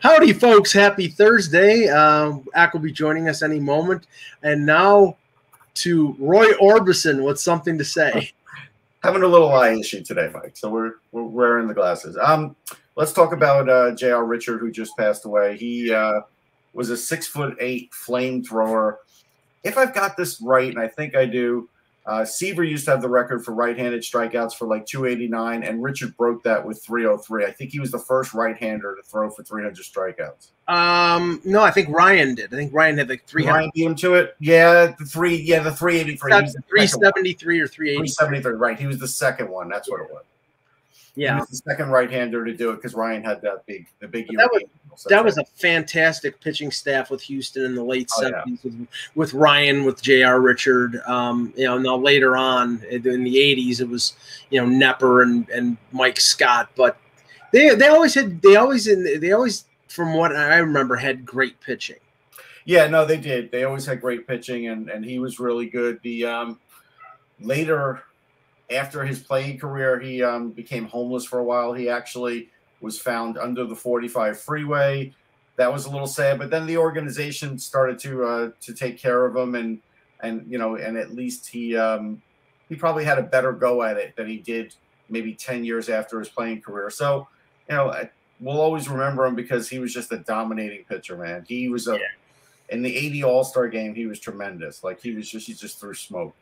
Howdy, folks. Happy Thursday. Um, Ack will be joining us any moment. And now to Roy Orbison with something to say. Having a little eye issue today, Mike. So we're, we're wearing the glasses. Um, let's talk about uh, J.R. Richard, who just passed away. He uh, was a six foot eight flamethrower. If I've got this right, and I think I do, uh, Seaver used to have the record for right-handed strikeouts for like 289, and Richard broke that with 303. I think he was the first right-hander to throw for 300 strikeouts. Um, no, I think Ryan did. I think Ryan had like 300. Ryan beat him to it. Yeah, the three. Yeah, the 383. That's 373 or 380. 373. Right. He was the second one. That's what it was. Yeah, he was the second right-hander to do it because Ryan had that big, the big. That was, that was a fantastic pitching staff with Houston in the late oh, 70s yeah. with, with, Ryan, with J.R. Richard. Um, you know, now later on in the 80s, it was, you know, Knepper and, and Mike Scott. But they, they always had, they always, they always, from what I remember, had great pitching. Yeah, no, they did. They always had great pitching, and, and he was really good. The um, later, after his playing career, he um, became homeless for a while. He actually was found under the 45 freeway. That was a little sad, but then the organization started to uh, to take care of him, and and you know, and at least he um, he probably had a better go at it than he did maybe 10 years after his playing career. So, you know, we'll always remember him because he was just a dominating pitcher, man. He was a yeah. in the 80 All Star game, he was tremendous. Like he was just he just threw smoke.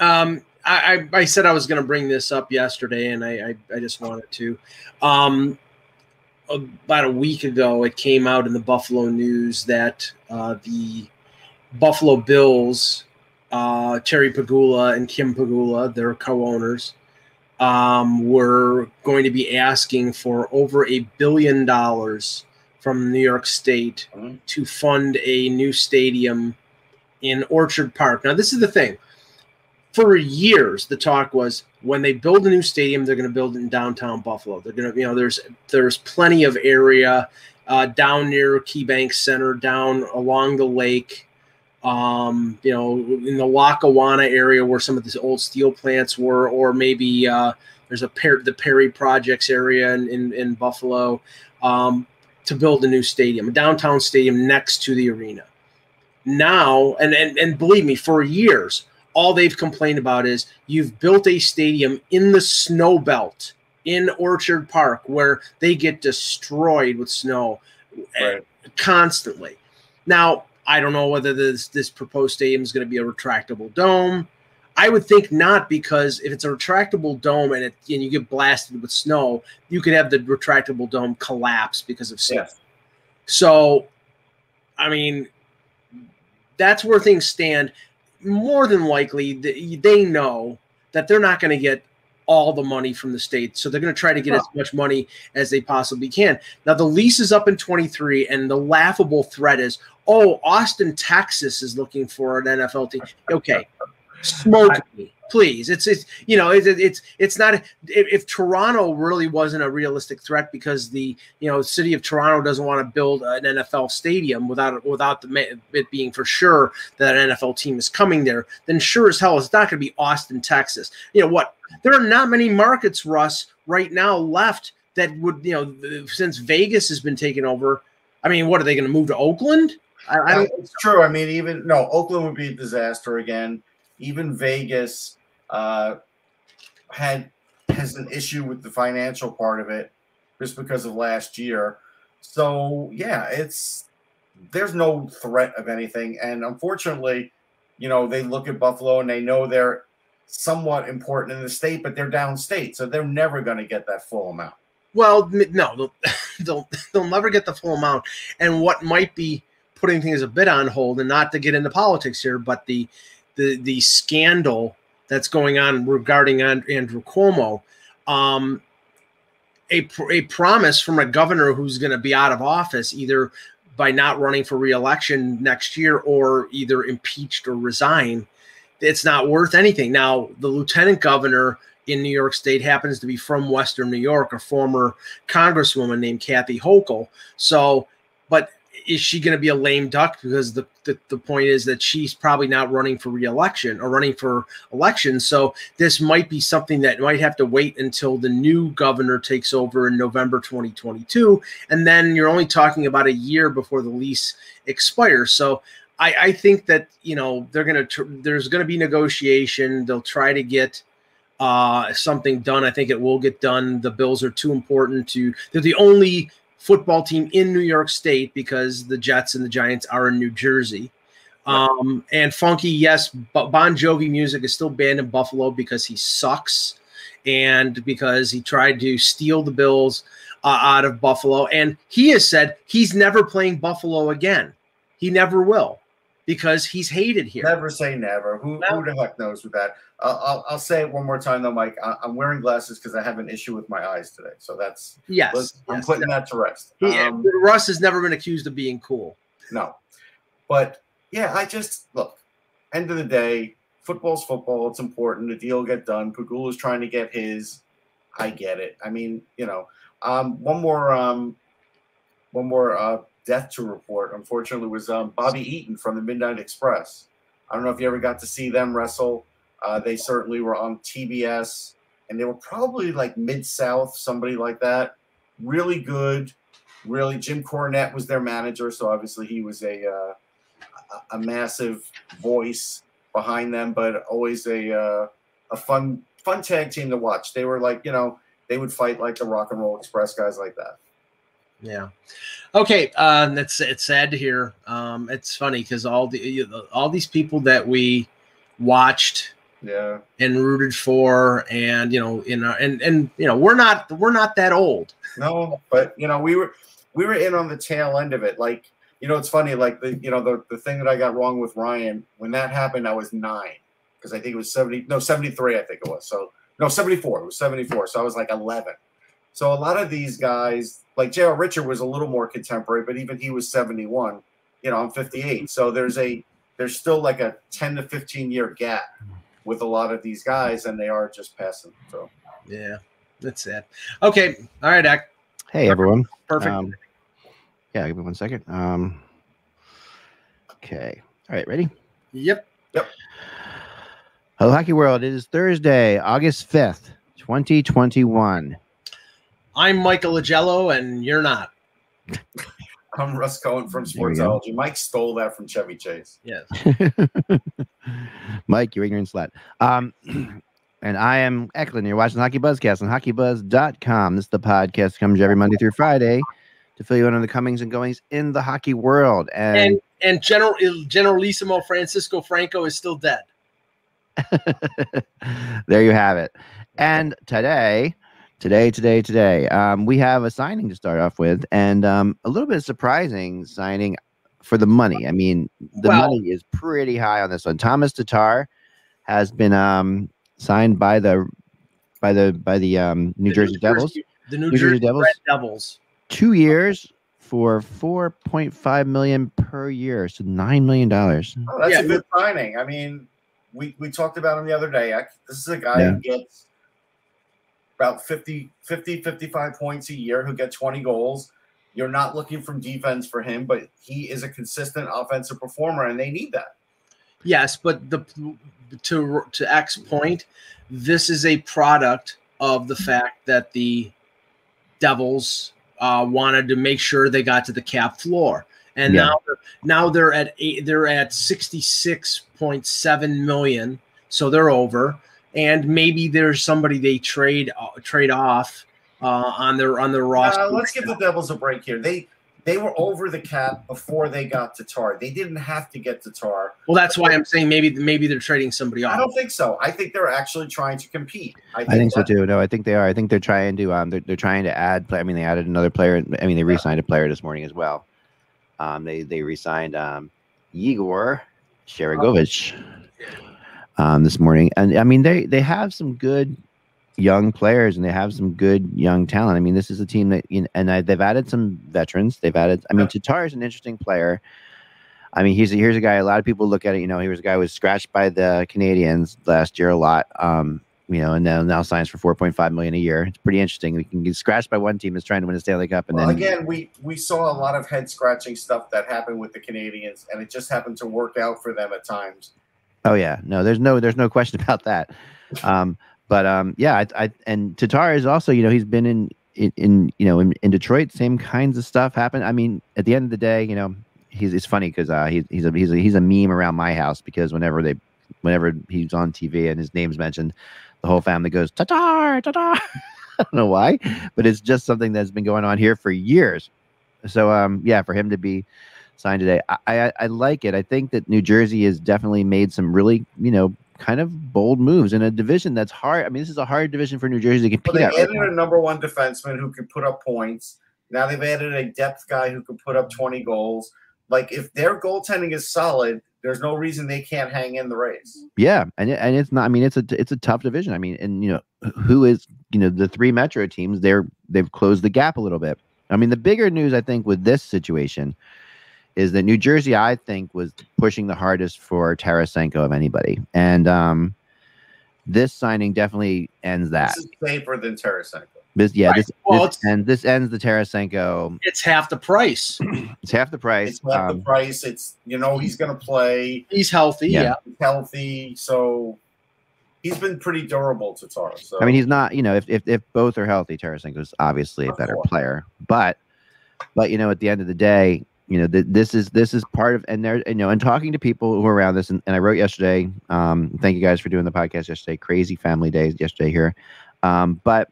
Um, I, I, said I was going to bring this up yesterday, and I, I, I just wanted to. Um, about a week ago, it came out in the Buffalo News that uh, the Buffalo Bills, uh, Terry Pegula and Kim Pegula, their co-owners, um, were going to be asking for over a billion dollars from New York State to fund a new stadium in Orchard Park. Now, this is the thing for years the talk was when they build a new stadium they're going to build it in downtown buffalo they're going to you know there's there's plenty of area uh, down near KeyBank Center, down along the lake, um, you know, in the Lackawanna area where some of these old steel plants were, or maybe uh, there's a pair the Perry Projects area in, in, in Buffalo um, to build a new stadium, a downtown stadium next to the arena. Now, and, and, and believe me, for years, all they've complained about is you've built a stadium in the snow belt in Orchard Park where they get destroyed with snow eh, right. constantly. Now, I don't know whether this this proposed stadium is going to be a retractable dome. I would think not because if it's a retractable dome and it and you get blasted with snow, you could have the retractable dome collapse because of snow. Yes. So, I mean, that's where things stand more than likely they know that they're not going to get all the money from the state. So they're going to try to get as much money as they possibly can. Now, the lease is up in 23, and the laughable threat is oh, Austin, Texas is looking for an NFL team. Okay, smoke me please. It's it's you know it's it's it's not if, if, Toronto really wasn't a realistic threat because the you know city of Toronto doesn't want to build an NFL stadium without without the, it being for sure that an NFL team is coming there. Then sure as hell it's not going to be Austin, Texas. You know what? There are not many markets, Russ, right now left that would you know since Vegas has been taken over. I mean, what are they going to move to Oakland? I, I don't. It's true. I mean, even no, Oakland would be a disaster again. Even Vegas, uh, had has an issue with the financial part of it just because of last year. So yeah, it's there's no threat of anything, and unfortunately, you know they look at Buffalo and they know they're somewhat important in the state, but they're downstate, so they're never going to get that full amount. Well, no, they'll, they'll they'll never get the full amount, and what might be putting things a bit on hold, and not to get into politics here, but the the the scandal that's going on regarding Andrew Cuomo. Um, a a promise from a governor who's going to be out of office either by not running for reelection next year or either impeached or resign. It's not worth anything. Now, the lieutenant governor in New York State happens to be from Western New York, a former congresswoman named Kathy Hochul. So, but is she going to be a lame duck? Because the, the, the point is that she's probably not running for reelection or running for election. So this might be something that might have to wait until the new governor takes over in November 2022. And then you're only talking about a year before the lease expires. So I, I think that, you know, they're going to, there's going to be negotiation. They'll try to get, uh, something done. I think it will get done. The Bills are too important to. They're the only football team in New York State because the Jets and the Giants are in New Jersey. Um, and funky, yes, but Bon Jovi music is still banned in Buffalo because he sucks and because he tried to steal the Bills uh, out of Buffalo. And he has said he's never playing Buffalo again. He never will because he's hated here. Never say never. Who, who the heck knows with that? I'll, I'll say it one more time though, Mike. I, am wearing glasses because I have an issue with my eyes today. So that's yes. I'm yes, putting that to rest. He, um, Russ has never been accused of being cool. No, but yeah, I just look. End of the day, football's football. It's important. The deal get done. is trying to get his. I get it. I mean, you know, um, one more, um, one more uh, death to report. Unfortunately, was um, Bobby Eaton from the Midnight Express. I don't know if you ever got to see them wrestle. Uh, they certainly were on TBS, and they were probably like Mid South, somebody like that. Really good. Really, Jim Cornette was their manager, so obviously he was a uh, a massive voice behind them, but always a uh, a fun fun tag team to watch. They were like you know they would fight like the Rock and Roll Express guys like that. Yeah. Okay. That's it's sad to hear. Um, it's funny because all the all these people that we watched yeah. and rooted for and you know in our, and and you know we're not we're not that old. No but you know we were we were in on the tail end of it. Like you know it's funny like the you know the, the thing that i got wrong with ryan when that happened i was nine because i think it was 70 no 73 i think it was. So no 74 it was 74 so i was like 11 so a lot of these guys like jr richard was a little more contemporary but even he was 71 you know i'm 58 so there's a there's still like a 10 to 15 year gap with a lot of these guys, and they are just passing. through. yeah, that's it. Okay, all right, Ak. Hey everyone. Perfect. Um, yeah, give me one second. Um, okay. All right, ready? Yep. Yep. Hello, Hockey World. It is Thursday, August fifth, twenty twenty one. I'm Michael Augello, and you're not. I'm Russ Cohen from Sportsology. Mike stole that from Chevy Chase. Yes. Mike, you ignorant slut. Um, and I am Eklund. You're watching Hockey Buzzcast on hockeybuzz.com. This is the podcast that comes every Monday through Friday to fill you in on the comings and goings in the hockey world. And and, and General Generalissimo Francisco Franco is still dead. there you have it. And today today, today, today. Um, we have a signing to start off with, and um, a little bit surprising signing for the money. I mean, the well, money is pretty high on this one. Tomas Tatar has been um, signed by the by the by the um, New the Jersey New Devils. Jersey, the New, New Jersey, Jersey Devils. Devils. Two years for four point five million per year, so nine million dollars. Oh, that's yeah, a good signing. I mean, we we talked about him the other day. This is a guy yeah. who gets about 50, 50, 55 points a year, who get 20 goals. You're not looking from defense for him, but he is a consistent offensive performer, and they need that. Yes, but the to to X point, this is a product of the fact that the Devils uh, wanted to make sure they got to the cap floor, and yeah. now now they're at eight, they're at sixty six point seven million, so they're over and maybe there's somebody they trade uh, trade off uh, on their on their roster. Uh, let's give the Devils a break here. They they were over the cap before they got Tatar. They didn't have to get Tatar. Well, that's why I'm saying maybe maybe they're trading somebody off. I don't think so. I think they're actually trying to compete. I think, I think so too. No, I think they are. I think they're trying to um they're, they're trying to add. I mean, they added another player. I mean, they re-signed a player this morning as well. Um, they they re-signed um Yegor Sharangovich um, this morning. And I mean, they they have some good young players and they have some good young talent. I mean, this is a team that, you know, and I, they've added some veterans. They've added, I mean, Tatar is an interesting player. I mean, he's a, here's a guy. A lot of people look at it. You know, he was a guy who was scratched by the Canadiens last year a lot. Um, you know, and now now signs for four point five million a year. It's pretty interesting. We can get scratched by one team that's trying to win a Stanley Cup, and well, then again, we we saw a lot of head scratching stuff that happened with the Canadiens, and it just happened to work out for them at times. Oh yeah, no, there's no there's no question about that. Um, but um, yeah, I, I and Tatar is also you know he's been in in, in you know in, in Detroit, same kinds of stuff happened. I mean, at the end of the day, you know, he's it's funny because uh, he's he's a he's a he's a meme around my house because whenever they whenever he's on TV and his name's mentioned, the whole family goes Tatar Tatar. I don't know why, but it's just something that's been going on here for years. So um, yeah, for him to be signed today, I, I I like it. I think that New Jersey has definitely made some really you know kind of bold moves in a division that's hard. I mean, this is a hard division for New Jersey to compete Well, they at. right added a number one defenseman who can put up points. Now they've added a depth guy who can put up 20 goals. Like if their goaltending is solid, there's no reason they can't hang in the race. Yeah, and it, and it's not. I mean, it's a it's a tough division. I mean, and you know who is you know the three Metro teams. They're they've closed the gap a little bit. I mean, the bigger news I think with this situation is that New Jersey, I think, was pushing the hardest for Tarasenko of anybody, and um, this signing definitely ends that. This is safer than Tarasenko. This yeah, Right. this, Well, this ends this ends the Tarasenko. It's half the price. It's half the price. It's not the Um, price. It's you know he's going to play. He's healthy. Yeah. Yeah. He's healthy, so he's been pretty durable to Tar. So I mean, he's not. You know, if if, if both are healthy, Tarasenko's obviously a better player. But but you know, at the end of the day, you know, th- this is this is part of and there you know, and talking to people who are around this, and, and I wrote yesterday. Um, thank you guys for doing the podcast yesterday. Crazy family days yesterday here, um, but.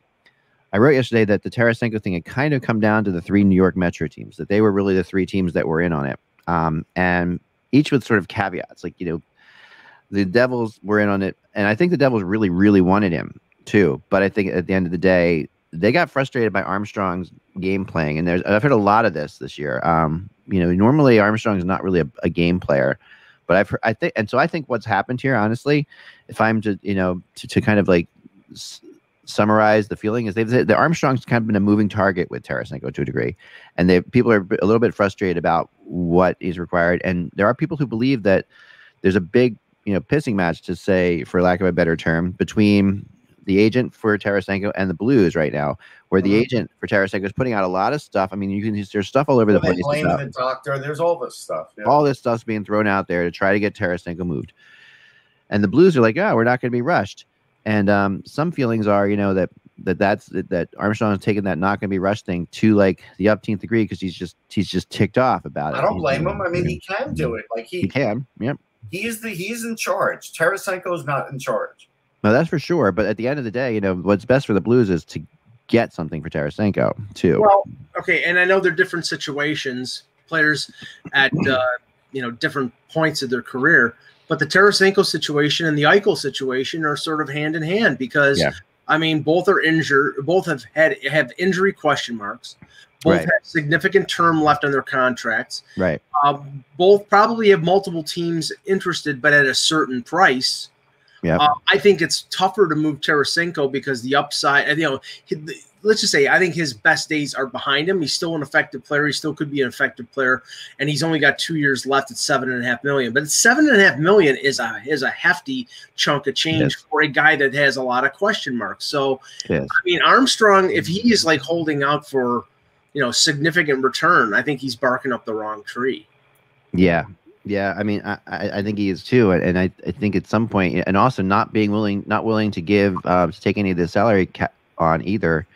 I wrote yesterday that the Tarasenko thing had kind of come down to the three New York Metro teams, that they were really the three teams that were in on it. Um, and each with sort of caveats. Like, you know, the Devils were in on it, and I think the Devils really, really wanted him too. But I think at the end of the day, they got frustrated by Armstrong's game playing, and there's I've heard a lot of this this year. Um, you know, normally Armstrong is not really a, a game player, but I've heard, I think, and so I think what's happened here, honestly, if I'm to you know to, to kind of like s- summarize the feeling is they've the Armstrong's kind of been a moving target with Tarasenko to a degree, and they people are a little bit frustrated about what is required, and there are people who believe that there's a big you know pissing match to say, for lack of a better term, between the agent for Tarasenko and the Blues right now, where the Mhm. agent for Tarasenko is putting out a lot of stuff. I mean, you can there's stuff all over the place. blame the doctor. There's all this stuff. yeah. all this stuff's being thrown out there to try to get Tarasenko moved. And the Blues are like, oh, we're not going to be rushed. And um, some feelings are, you know, that that that's that, Armstrong Armstrong's taken that not going to be rushed thing to like the upteenth degree because he's just he's just ticked off about it. I don't blame him. I mean, he can do it. Like he he can, yep. he's the he's in charge. Tarasenko's not in charge. No, that's for sure. But at the end of the day, you know, what's best for the Blues is to get something for Tarasenko too. Well, okay, and I know they're different situations, players at uh, you know different points of their career, but the Tarasenko situation and the Eichel situation are sort of hand in hand because Yeah. I mean both are injured, both have had have injury question marks, both Right. have significant term left on their contracts, right. um, both probably have multiple teams interested, but at a certain price. Yeah. Uh, I think it's tougher to move Tarasenko because the upside, and you know, he- the- let's just say I think his best days are behind him. He's still an effective player. He still could be an effective player, and he's only got two years left at seven and a half million. But seven and a half million is a is a hefty chunk of change Yes. for a guy that has a lot of question marks. So Yes. I mean, Armstrong, if he is like holding out for, you know, significant return, I think he's barking up the wrong tree. Yeah. Yeah, I mean, I, I think he is too, and I, I think at some point, and also not being willing, not willing to give, uh, to take any of the salary cap on either,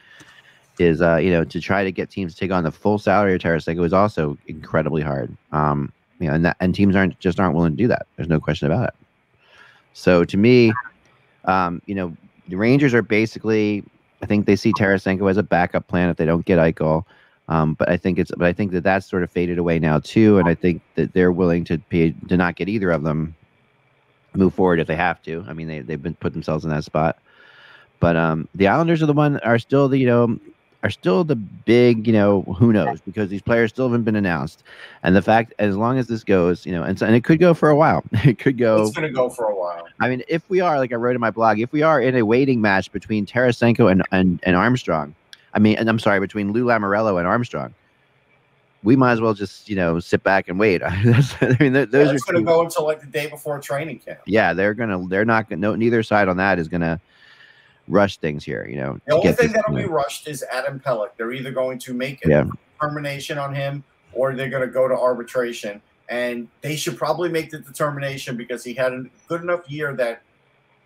is uh, you know, to try to get teams to take on the full salary of Tarasenko is also incredibly hard. Um, you know, and that and teams aren't just aren't willing to do that. There's no question about it. So to me, um, you know, the Rangers are basically, I think they see Tarasenko as a backup plan if they don't get Eichel. Um, but I think it's, but I think that that's sort of faded away now too, and I think that they're willing to pay to not get either of them move forward if they have to. I mean, they they've been put themselves in that spot. But um, the Islanders are the one are still the you know are still the big, you know, who knows because these players still haven't been announced, and the fact as long as this goes, you know, and so, and it could go for a while. It could go. It's going to go for a while. I mean, if we are like I wrote in my blog, if we are in a waiting match between Tarasenko and and, and Armstrong, I mean, and I'm sorry, between Lou Lamoriello and Armstrong, we might as well just you know sit back and wait. I mean, those Yeah, are going to go until like the day before training camp. yeah, they're gonna they're not gonna no neither side on that is gonna rush things here. You know, The only thing that'll be rushed is Adam Pelech. They're either going to make a Yeah. determination on him or they're going to go to arbitration. And they should probably make the determination because he had a good enough year that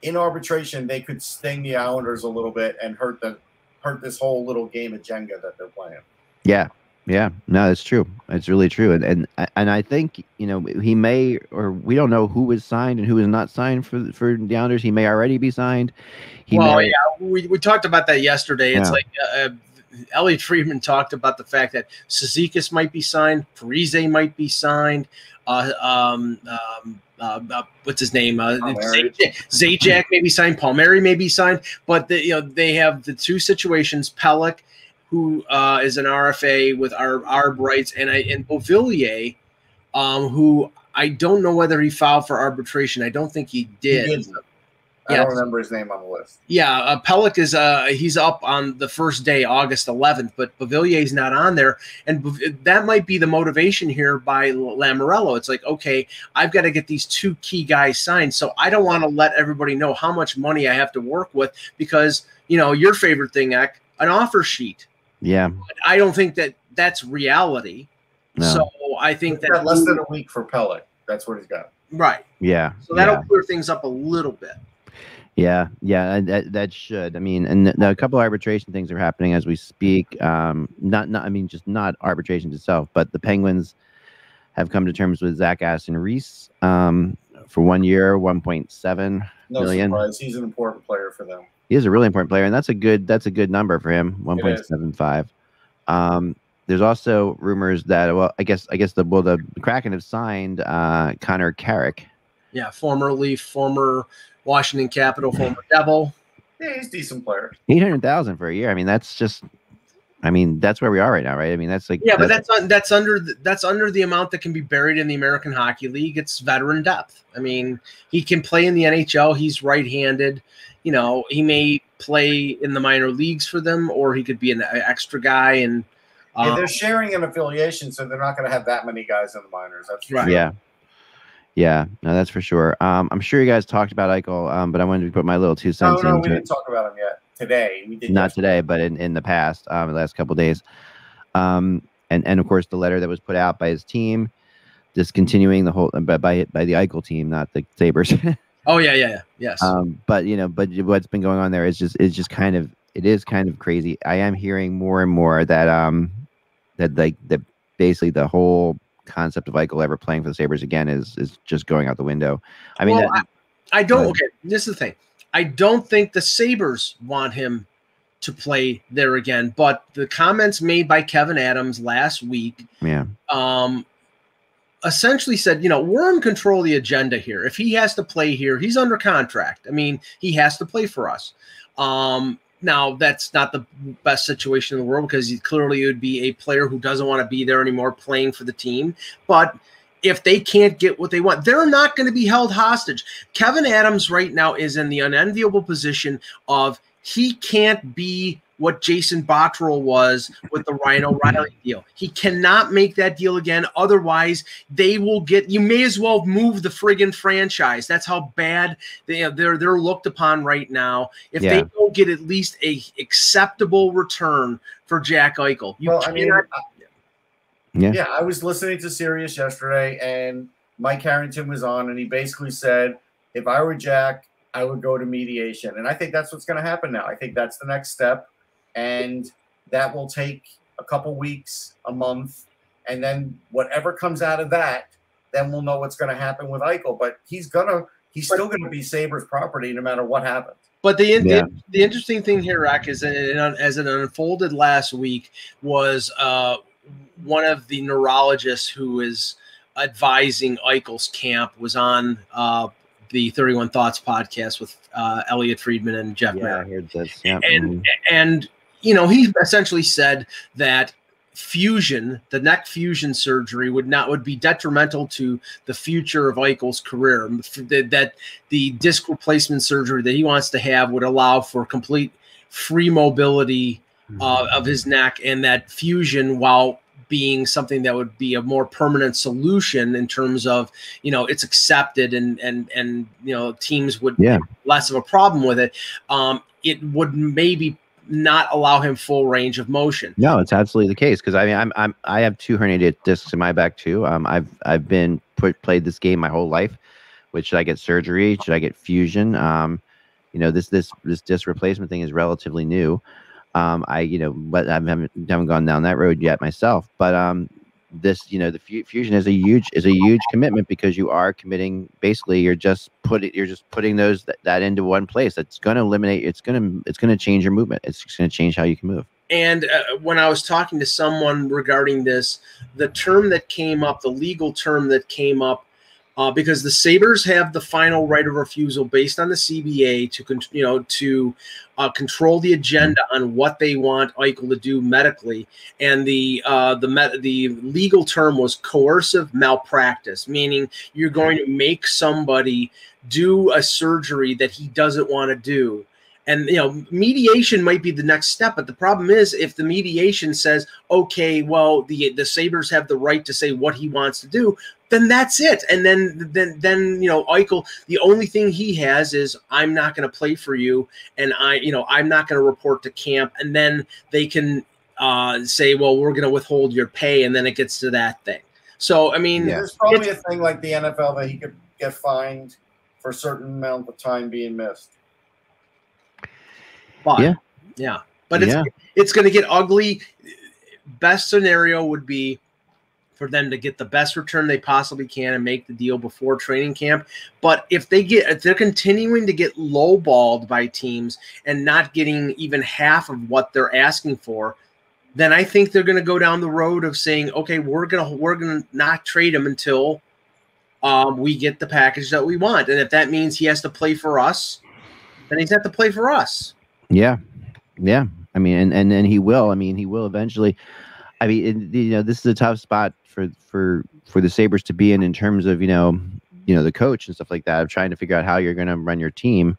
in arbitration they could sting the Islanders a little bit and hurt the hurt this whole little game of Jenga that they're playing. Yeah, yeah, no, it's true. It's really true, and and and I think you know he may or we don't know who is signed and who is not signed for for the Islanders. He may already be signed. He well, may, yeah, we, we talked about that yesterday. It's Yeah. like uh, uh, Elliot Friedman talked about the fact that Cizikas might be signed, Parise might be signed. Uh, um, um, uh, uh, what's his name? Uh, Palmieri. Zajac, Zajac may be signed. Palmieri may be signed. But the, you know they have the two situations: Pelech, who uh, is an RFA with our Arb rights, and I and Beauvillier, um, who I don't know whether he filed for arbitration. I don't think he He did. did. I Yes. don't remember his name on the list. Yeah, uh, Pelech is uh he's up on the first day, August 11th, but Beauvillier's not on there, and that might be the motivation here by Lamoriello. It's like, okay, I've got to get these two key guys signed, so I don't want to let everybody know how much money I have to work with because you know your favorite thing, Eck, an offer sheet. yeah, But I don't think that that's reality. no, So I think that less than a week for Pelech. That's what he's got. right. yeah, So that'll yeah. clear things up a little bit. Yeah, yeah, that that should. I mean, and th- a couple arbitration things are happening as we speak. Um, not, not, I mean, just not arbitrations itself, but the Penguins have come to terms with Zach Aston Reese um, for one year, one point seven. No Million. surprise. He's an important player for them. He is a really important player, and that's a good that's a good number for him, one It point is. seven five. Um, there's also rumors that well, I guess I guess the well the Kraken have signed uh, Connor Carrick. Yeah, former Leaf, former Washington Capital, former Devil. Yeah, he's a decent player. Eight hundred thousand for a year. I mean, that's just. I mean, that's where we are right now, right? I mean, that's like Yeah, but that's un- that's under the, that's under the amount that can be buried in the American Hockey League. It's veteran depth. I mean, he can play in the NHL. He's right-handed. You know, he may play in the minor leagues for them, or he could be an extra guy. And Yeah, um, they're sharing an affiliation, so they're not going to have that many guys in the minors. That's Right. sure. yeah, yeah. No, that's for sure. Um, I'm sure you guys talked about Eichel, um, but I wanted to put my little two No, cents no, we into it. didn't talk about him yet. Today, we did not yesterday. today, but in, in the past, um, the last couple of days. Um, and and of course the letter that was put out by his team, discontinuing the whole by by, by the Eichel team, not the Sabres. oh yeah, yeah, yeah, yes. um, but you know, but what's been going on there is just is just kind of it is kind of crazy. I am hearing more and more that um that like that basically the whole concept of Eichel ever playing for the Sabres again is is just going out the window. I mean, Well, that- I don't. Go Okay, this is the thing. I don't think the Sabres want him to play there again. But the comments made by Kevyn Adams last week yeah, um, essentially said, you know, we're in control of the agenda here. If he has to play here, he's under contract. I mean, he has to play for us. Um, now, that's not the best situation in the world because clearly would be a player who doesn't want to be there anymore playing for the team. But if they can't get what they want, they're not going to be held hostage. Kevyn Adams right now is in the unenviable position of he can't be what Jason Botterill was with the Ryan O'Reilly deal. He cannot make that deal again. Otherwise, they will get. You may as well move the friggin' franchise. That's how bad they are. they're they're looked upon right now. If Yeah. they don't get at least a acceptable return for Jack Eichel, you well, I mean, cannot. Yeah. yeah, I was listening to Sirius yesterday, and Mike Harrington was on, and he basically said, if I were Jack, I would go to mediation, and I think that's what's going to happen now. I think that's the next step, and that will take a couple weeks, a month, and then whatever comes out of that, then we'll know what's going to happen with Eichel. But he's gonna, he's still going to be Sabres property no matter what happens. But the, Yeah. the the interesting thing here, Rack, is that as it unfolded last week, was uh, one of the neurologists who is advising Eichel's camp was on uh, the Thirty One Thoughts podcast with uh, Elliot Friedman and Jeff yeah, I heard this. Yeah, And mhm. and you know, he essentially said that fusion, the neck fusion surgery would not would be detrimental to the future of Eichel's career. That the disc replacement surgery that he wants to have would allow for complete free mobility uh, of his neck, and that fusion, while being something that would be a more permanent solution in terms of you know it's accepted and and and you know teams would yeah. less of a problem with it um it would maybe not allow him full range of motion. No, it's absolutely the case because I mean I'm I'm I have two herniated discs in my back too. Um, I've I've been put, played this game my whole life. Which should I get surgery? Should I get fusion? Um, you know this this this disc replacement thing is relatively new. Um, I you know but I haven't haven't gone down that road yet myself. But um, this you know the fusion is a huge is a huge commitment because you are committing basically you're just putting you're just putting those that, that into one place that's going to eliminate it's going to it's going to change your movement it's going to change how you can move and uh, when i was talking to someone regarding this the term that came up the legal term that came up uh, because the Sabres have the final right of refusal based on the CBA to you know to uh, control the agenda on what they want Eichel to do medically, and the uh, the the legal term was coercive malpractice, meaning you're going to make somebody do a surgery that he doesn't want to do and you know mediation might be the next step but the problem is if the mediation says okay well the the sabres have the right to say what he wants to do then that's it. And then then then you know Eichel, the only thing he has is I'm not going to play for you, and I you know I'm not going to report to camp, and then they can uh, say, well, we're going to withhold your pay, and then it gets to that thing. So I mean, yeah. there's probably a thing like the NFL that he could get fined for a certain amount of time being missed. But, yeah, yeah, but it's yeah. it's going to get ugly. Best scenario would be for them to get the best return they possibly can and make the deal before training camp. But if they get if they're continuing to get lowballed by teams and not getting even half of what they're asking for, then I think they're going to go down the road of saying, okay, we're gonna we're gonna not trade him until um, we get the package that we want. And if that means he has to play for us, then he's have to play for us. Yeah, yeah. I mean, and and and he will. I mean, he will eventually. I mean, it, you know, this is a tough spot for for for the Sabres to be in in terms of you know you know the coach and stuff like that of trying to figure out how you're going to run your team.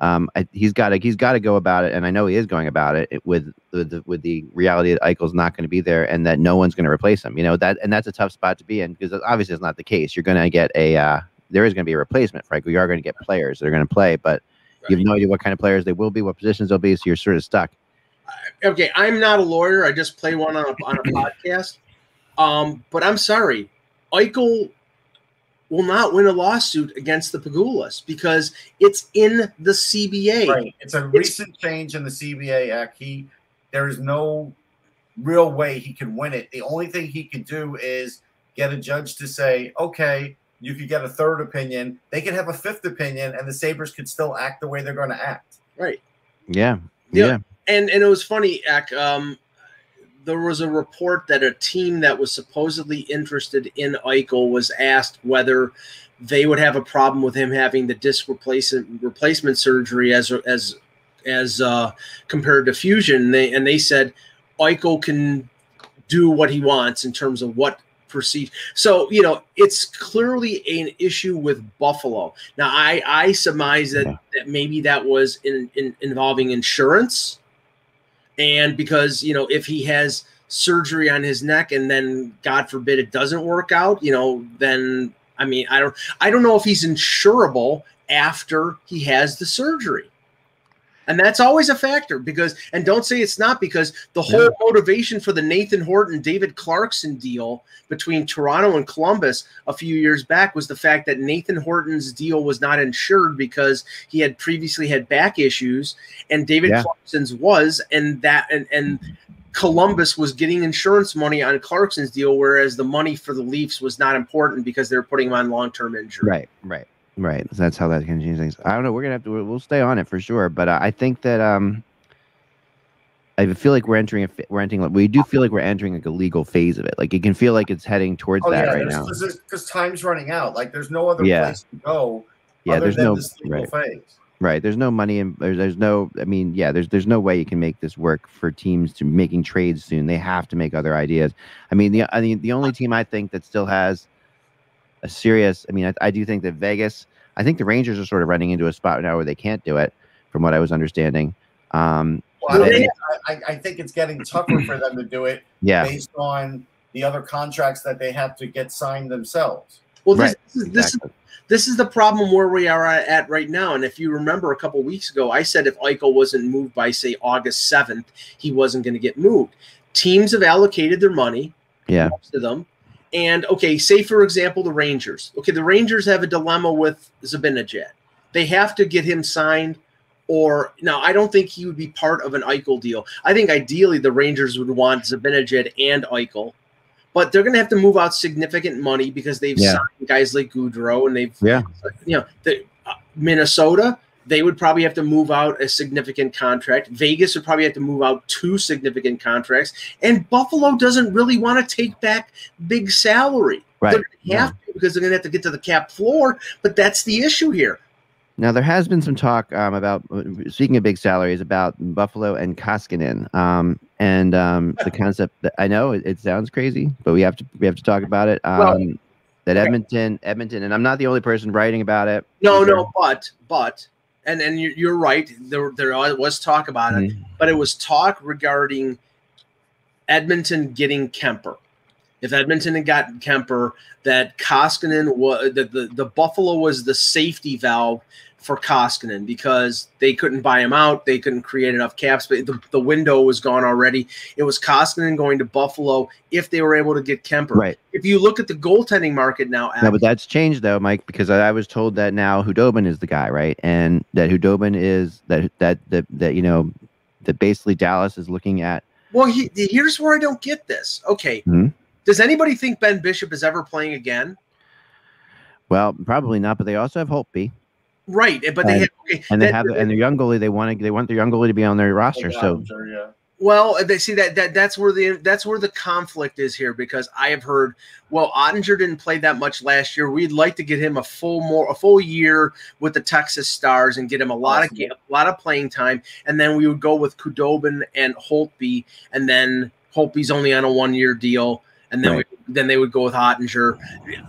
Um, I, he's got to he's got to go about it, and I know he is going about it with with the, with the reality that Eichel's not going to be there, and that no one's going to replace him. You know that, and that's a tough spot to be in because obviously it's not the case. You're going to get a uh, there is going to be a replacement. Frankly, We are going to get players that are going to play, but right. you have no idea what kind of players they will be, what positions they'll be, so you're sort of stuck. Okay, I'm not a lawyer. I just play one on a, on a podcast. Um, but I'm sorry, Eichel will not win a lawsuit against the Pegulas because it's in the CBA. Right. It's a recent it's, change in the CBA Act. He there is no real way he can win it. The only thing he can do is get a judge to say, okay, you could get a third opinion. They could have a fifth opinion, and the Sabres could still act the way they're going to act. Right. Yeah. Yeah. yeah. And and it was funny, Eck. Um, there was a report that a team that was supposedly interested in Eichel was asked whether they would have a problem with him having the disc replacement replacement surgery as as as uh, compared to fusion. And they and they said Eichel can do what he wants in terms of what proceed. So you know it's clearly an issue with Buffalo. Now I I surmise that, yeah. that maybe that was in, in involving insurance and because you know if he has surgery on his neck and then god forbid it doesn't work out you know then i mean i don't i don't know if he's insurable after he has the surgery and that's always a factor because, and don't say it's not because the whole yeah. motivation for the Nathan Horton, David Clarkson deal between Toronto and Columbus a few years back was the fact that Nathan Horton's deal was not insured because he had previously had back issues and David yeah. Clarkson's was, and that, and, and, Columbus was getting insurance money on Clarkson's deal, whereas the money for the Leafs was not important because they were putting him on long term injury. Right, right. Right. That's how that can change things. I don't know. We're gonna have to. We'll stay on it for sure. But uh, I think that um, I feel like we're entering a we're entering Like, we do feel like we're entering like a legal phase of it. Like it can feel like it's heading towards oh, that yeah, right now. Because time's running out. Like there's no other yeah. place to go. Yeah. There's no right. phase. Right. There's no money and there's, there's no I mean, yeah, there's there's no way you can make this work for teams to making trades soon. They have to make other ideas. I mean, the I mean the only team I think that still has a serious I mean, I, I do think that Vegas, I think the Rangers are sort of running into a spot now where they can't do it, from what I was understanding. Um Well, I, they- mean, I, I think it's getting tougher for them to do it yeah. based on the other contracts that they have to get signed themselves. Well, this, Right, this, is, this, is, this is the problem where we are at right now. And if you remember a couple weeks ago, I said if Eichel wasn't moved by, say, August 7th, he wasn't going to get moved. Teams have allocated their money, Yeah. most of them. And okay, say for example, the Rangers. Okay, the Rangers have a dilemma with Zibanejad. They have to get him signed, or now I don't think he would be part of an Eichel deal. I think ideally the Rangers would want Zibanejad and Eichel, but they're going to have to move out significant money because they've Yeah. signed guys like Goodrow and they've Yeah. you know the uh, Minnesota. They would probably have to move out a significant contract. Vegas would probably have to move out two significant contracts, and Buffalo doesn't really want to take back big salary. Right. They're going to have to because they're going to have to get to the cap floor. But that's the issue here. Now there has been some talk um, about speaking of big salaries about Buffalo and Koskinen, um, and um, the concept that I know it, it sounds crazy, but we have to we have to talk about it. Um, Well, that okay. Edmonton, Edmonton, and I'm not the only person writing about it. No, either. no, but but and and you're, you're right. There there was talk about it, Mhm. but it was talk regarding Edmonton getting Kuemper. If Edmonton had gotten Kuemper, that Koskinen was that the, the Buffalo was the safety valve for Koskinen because they couldn't buy him out, they couldn't create enough caps, but the, the window was gone already. It was Koskinen going to Buffalo if they were able to get Kuemper. Right. If you look at the goaltending market now, No, but that's changed though, Mike, because I, I was told that now Khudobin is the guy, right? And that Khudobin is that that that that you know that basically Dallas is looking at. Well, he, here's where I don't get this. Okay. Hmm? Does anybody think Ben Bishop is ever playing again? Well, probably not, but they also have Holtby, Right. Eh, but they And- have, okay. and they that- have and their young goalie. They want to they want their young goalie to be on their roster. So Sure, yeah. well, they see that, that that's where the that's where the conflict is here because I have heard well Oettinger didn't play that much last year. We'd like to get him a full more a full year with the Texas Stars and get him a lot of Awesome. ga- a lot of playing time, and then we would go with Khudobin and Holtby, and then Holtby's only on a one year deal. And then, Right. we, then they would go with Oettinger.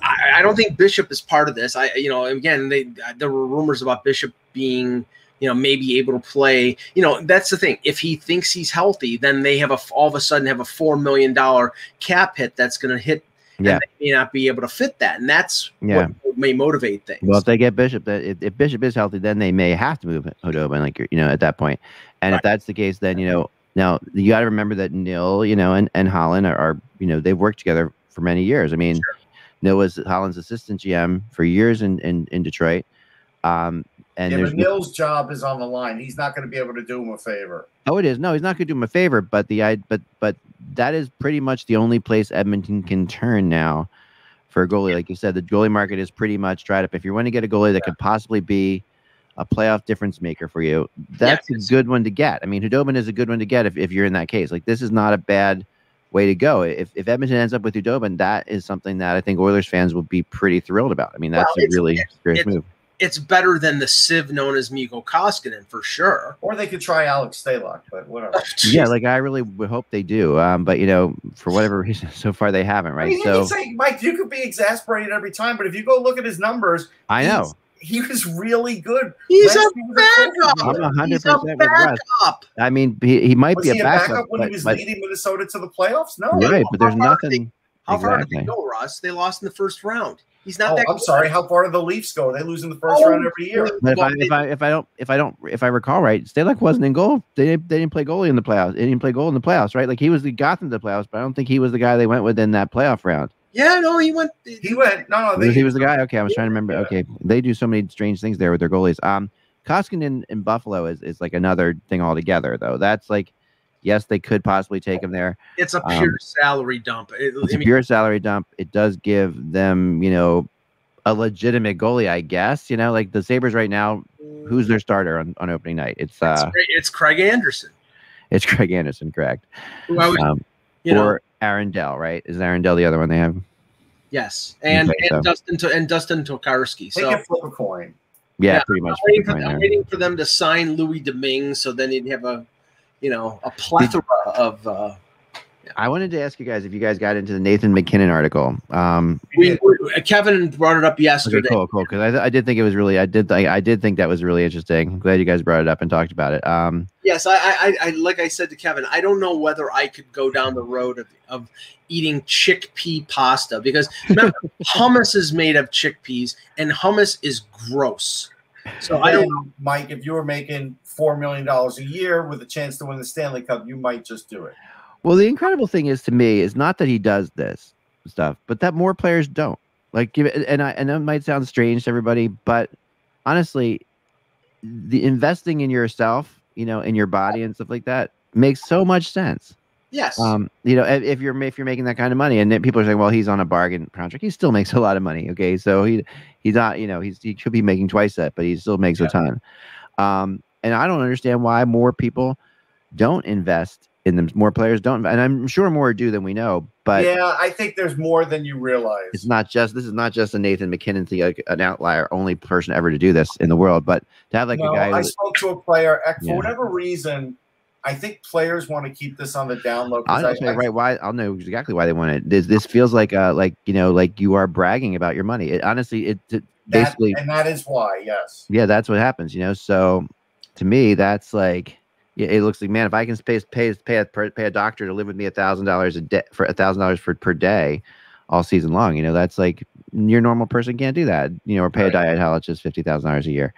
I, I don't think Bishop is part of this. I, you know, again, they there were rumors about Bishop being, you know, maybe able to play. You know, that's the thing. If he thinks he's healthy, then they have a all of a sudden have a four million dollar cap hit that's going to hit. Yeah. and they may not be able to fit that, and that's Yeah. what may motivate things. Well, if they get Bishop, that if, if Bishop is healthy, then they may have to move Khudobin, like you're- you know, at that point. And if that's the case, then you know, now you got to remember that Nill, you know, and and Holland are, are, you know, they've worked together for many years. I mean, Nill was Holland's assistant GM for years in in, in Detroit. Um, and yeah, Nill's job is on the line. He's not going to be able to do him a favor. oh, it is no, he's not going to do him a favor, but the I but but that is pretty much the only place Edmonton can turn now for a goalie. Like you said, the goalie market is pretty much dried up. If you want to get a goalie that could possibly be a playoff difference maker for you, that's it's- a good one to get. I mean, Khudobin is a good one to get if, if you're in that case. Like this is not a bad way to go. If if Edmonton ends up with Khudobin, that is something that I think Oilers fans will be pretty thrilled about. I mean, that's Well, a really it's- great move. it's better than the sieve known as Mikko Koskinen for sure. Or they could try Alex Stalock, but whatever. Yeah, like I really would hope they do. Um, but you know, for whatever reason, so far they haven't, I right? mean, you So can say, Mike, you could be exasperated every time, but if you go look at his numbers, I he's- know. He was really good. He's a Last year a backup. I'm winner. hundred He's a percent backup. I mean, he, he might Was be he a backup, when but, he was but- leading Minnesota to the playoffs? No. right, but there's How far did nothing. How far did Exactly. they go, Russ? They lost in the first round. He's not Oh, that. I'm good. sorry. How far do the Leafs go? They lose in the first Oh, round every year. But if I if I if I don't if I don't if I recall right, Stalock wasn't in goal. They didn't, they didn't play goalie in the playoffs. They didn't play goal in the playoffs, right? Like he was the got them to the playoffs, but I don't think he was the guy they went with in that playoff round. Yeah, no, he went. He went. No, no. They, he was the guy. Okay, I was trying to remember. Yeah. Okay, they do so many strange things there with their goalies. Um, Koskinen in, in Buffalo is is like another thing altogether, though. That's like, yes, they could possibly take him there. It's a Um, pure salary dump. It- It's I a mean, pure salary dump. It does give them, you know, a legitimate goalie, I guess. You know, like the Sabres right now. Who's their starter on, on opening night? It's It's, uh, great. it's Craig Anderson. it's Craig Anderson, correct? Who I would, Um, you know, or Aaron Dell, right? Is Aaron Dell the other one they have? yes, and Okay, and so- Dustin to, and Dustin Tokarski. they So can flip a coin. Yeah, Yeah, pretty much. I'm waiting, for, the I'm point waiting for them to sign Louis Domingue, so then you'd have a, you know, a plethora of. Uh, I wanted to ask you guys if you guys got into the Nathan MacKinnon article. Um, we, we- Kevin brought it up okay, yesterday. cool, cool. Because I, I did think it was really, I did, think I did think that was really interesting. I'm glad you guys brought it up and talked about it. Um, Yes, I, I, I, like I said to Kevin, I don't know whether I could go down the road of, of eating chickpea pasta because remember, hummus is made of chickpeas, and hummus is gross. So I don't. Then, Mike, if you were making four million dollars a year with a chance to win the Stanley Cup, you might just do it. Well, the incredible thing is to me is not that he does this stuff, but that more players don't. Like, give it, and I and that might sound strange to everybody, but honestly, the investing in yourself, you know, in your body and stuff like that makes so much sense. Yes. Um, you know, if, you're if you're making that kind of money, and then people are saying, well, he's on a bargain contract, he still makes a lot of money. Okay, so he he's not, you know, he's he should be making twice that, but he still makes a ton. Um, and I don't understand why more people don't invest in them. More players don't, and I'm sure more do than we know. But yeah, I think there's more than you realize. it's not just this is not just a Nathan MacKinnon thing, like an outlier, only person ever to do this in the world. But to have like no, a guy, I who- spoke to a player for Yeah. whatever reason. I think players want to keep this on the down low. I- I- right why I'll know exactly why they want it. This this feels like uh like you know like you are bragging about your money. It honestly it, it that- basically and that is why. Yes. yeah that's what happens you know. So to me that's like it looks like man if I can pay pay pay a pay a doctor to live with me a thousand dollars a day for a thousand dollars for per day all season long you know that's like your normal person can't do that you know or pay Right. a dietologist fifty thousand dollars a year.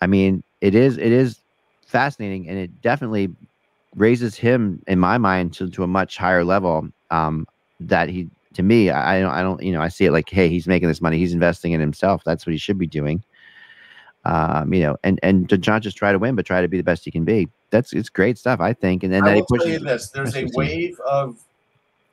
I mean it is it is fascinating and it definitely raises him in my mind to, to a much higher level um that he to me I, I don't i don't you know i see it like hey he's making this money he's investing in himself that's what he should be doing um you know and and to not just try to win but try to be the best he can be that's it's great stuff i think and then I that he will tell you this: there's a pushes team. wave of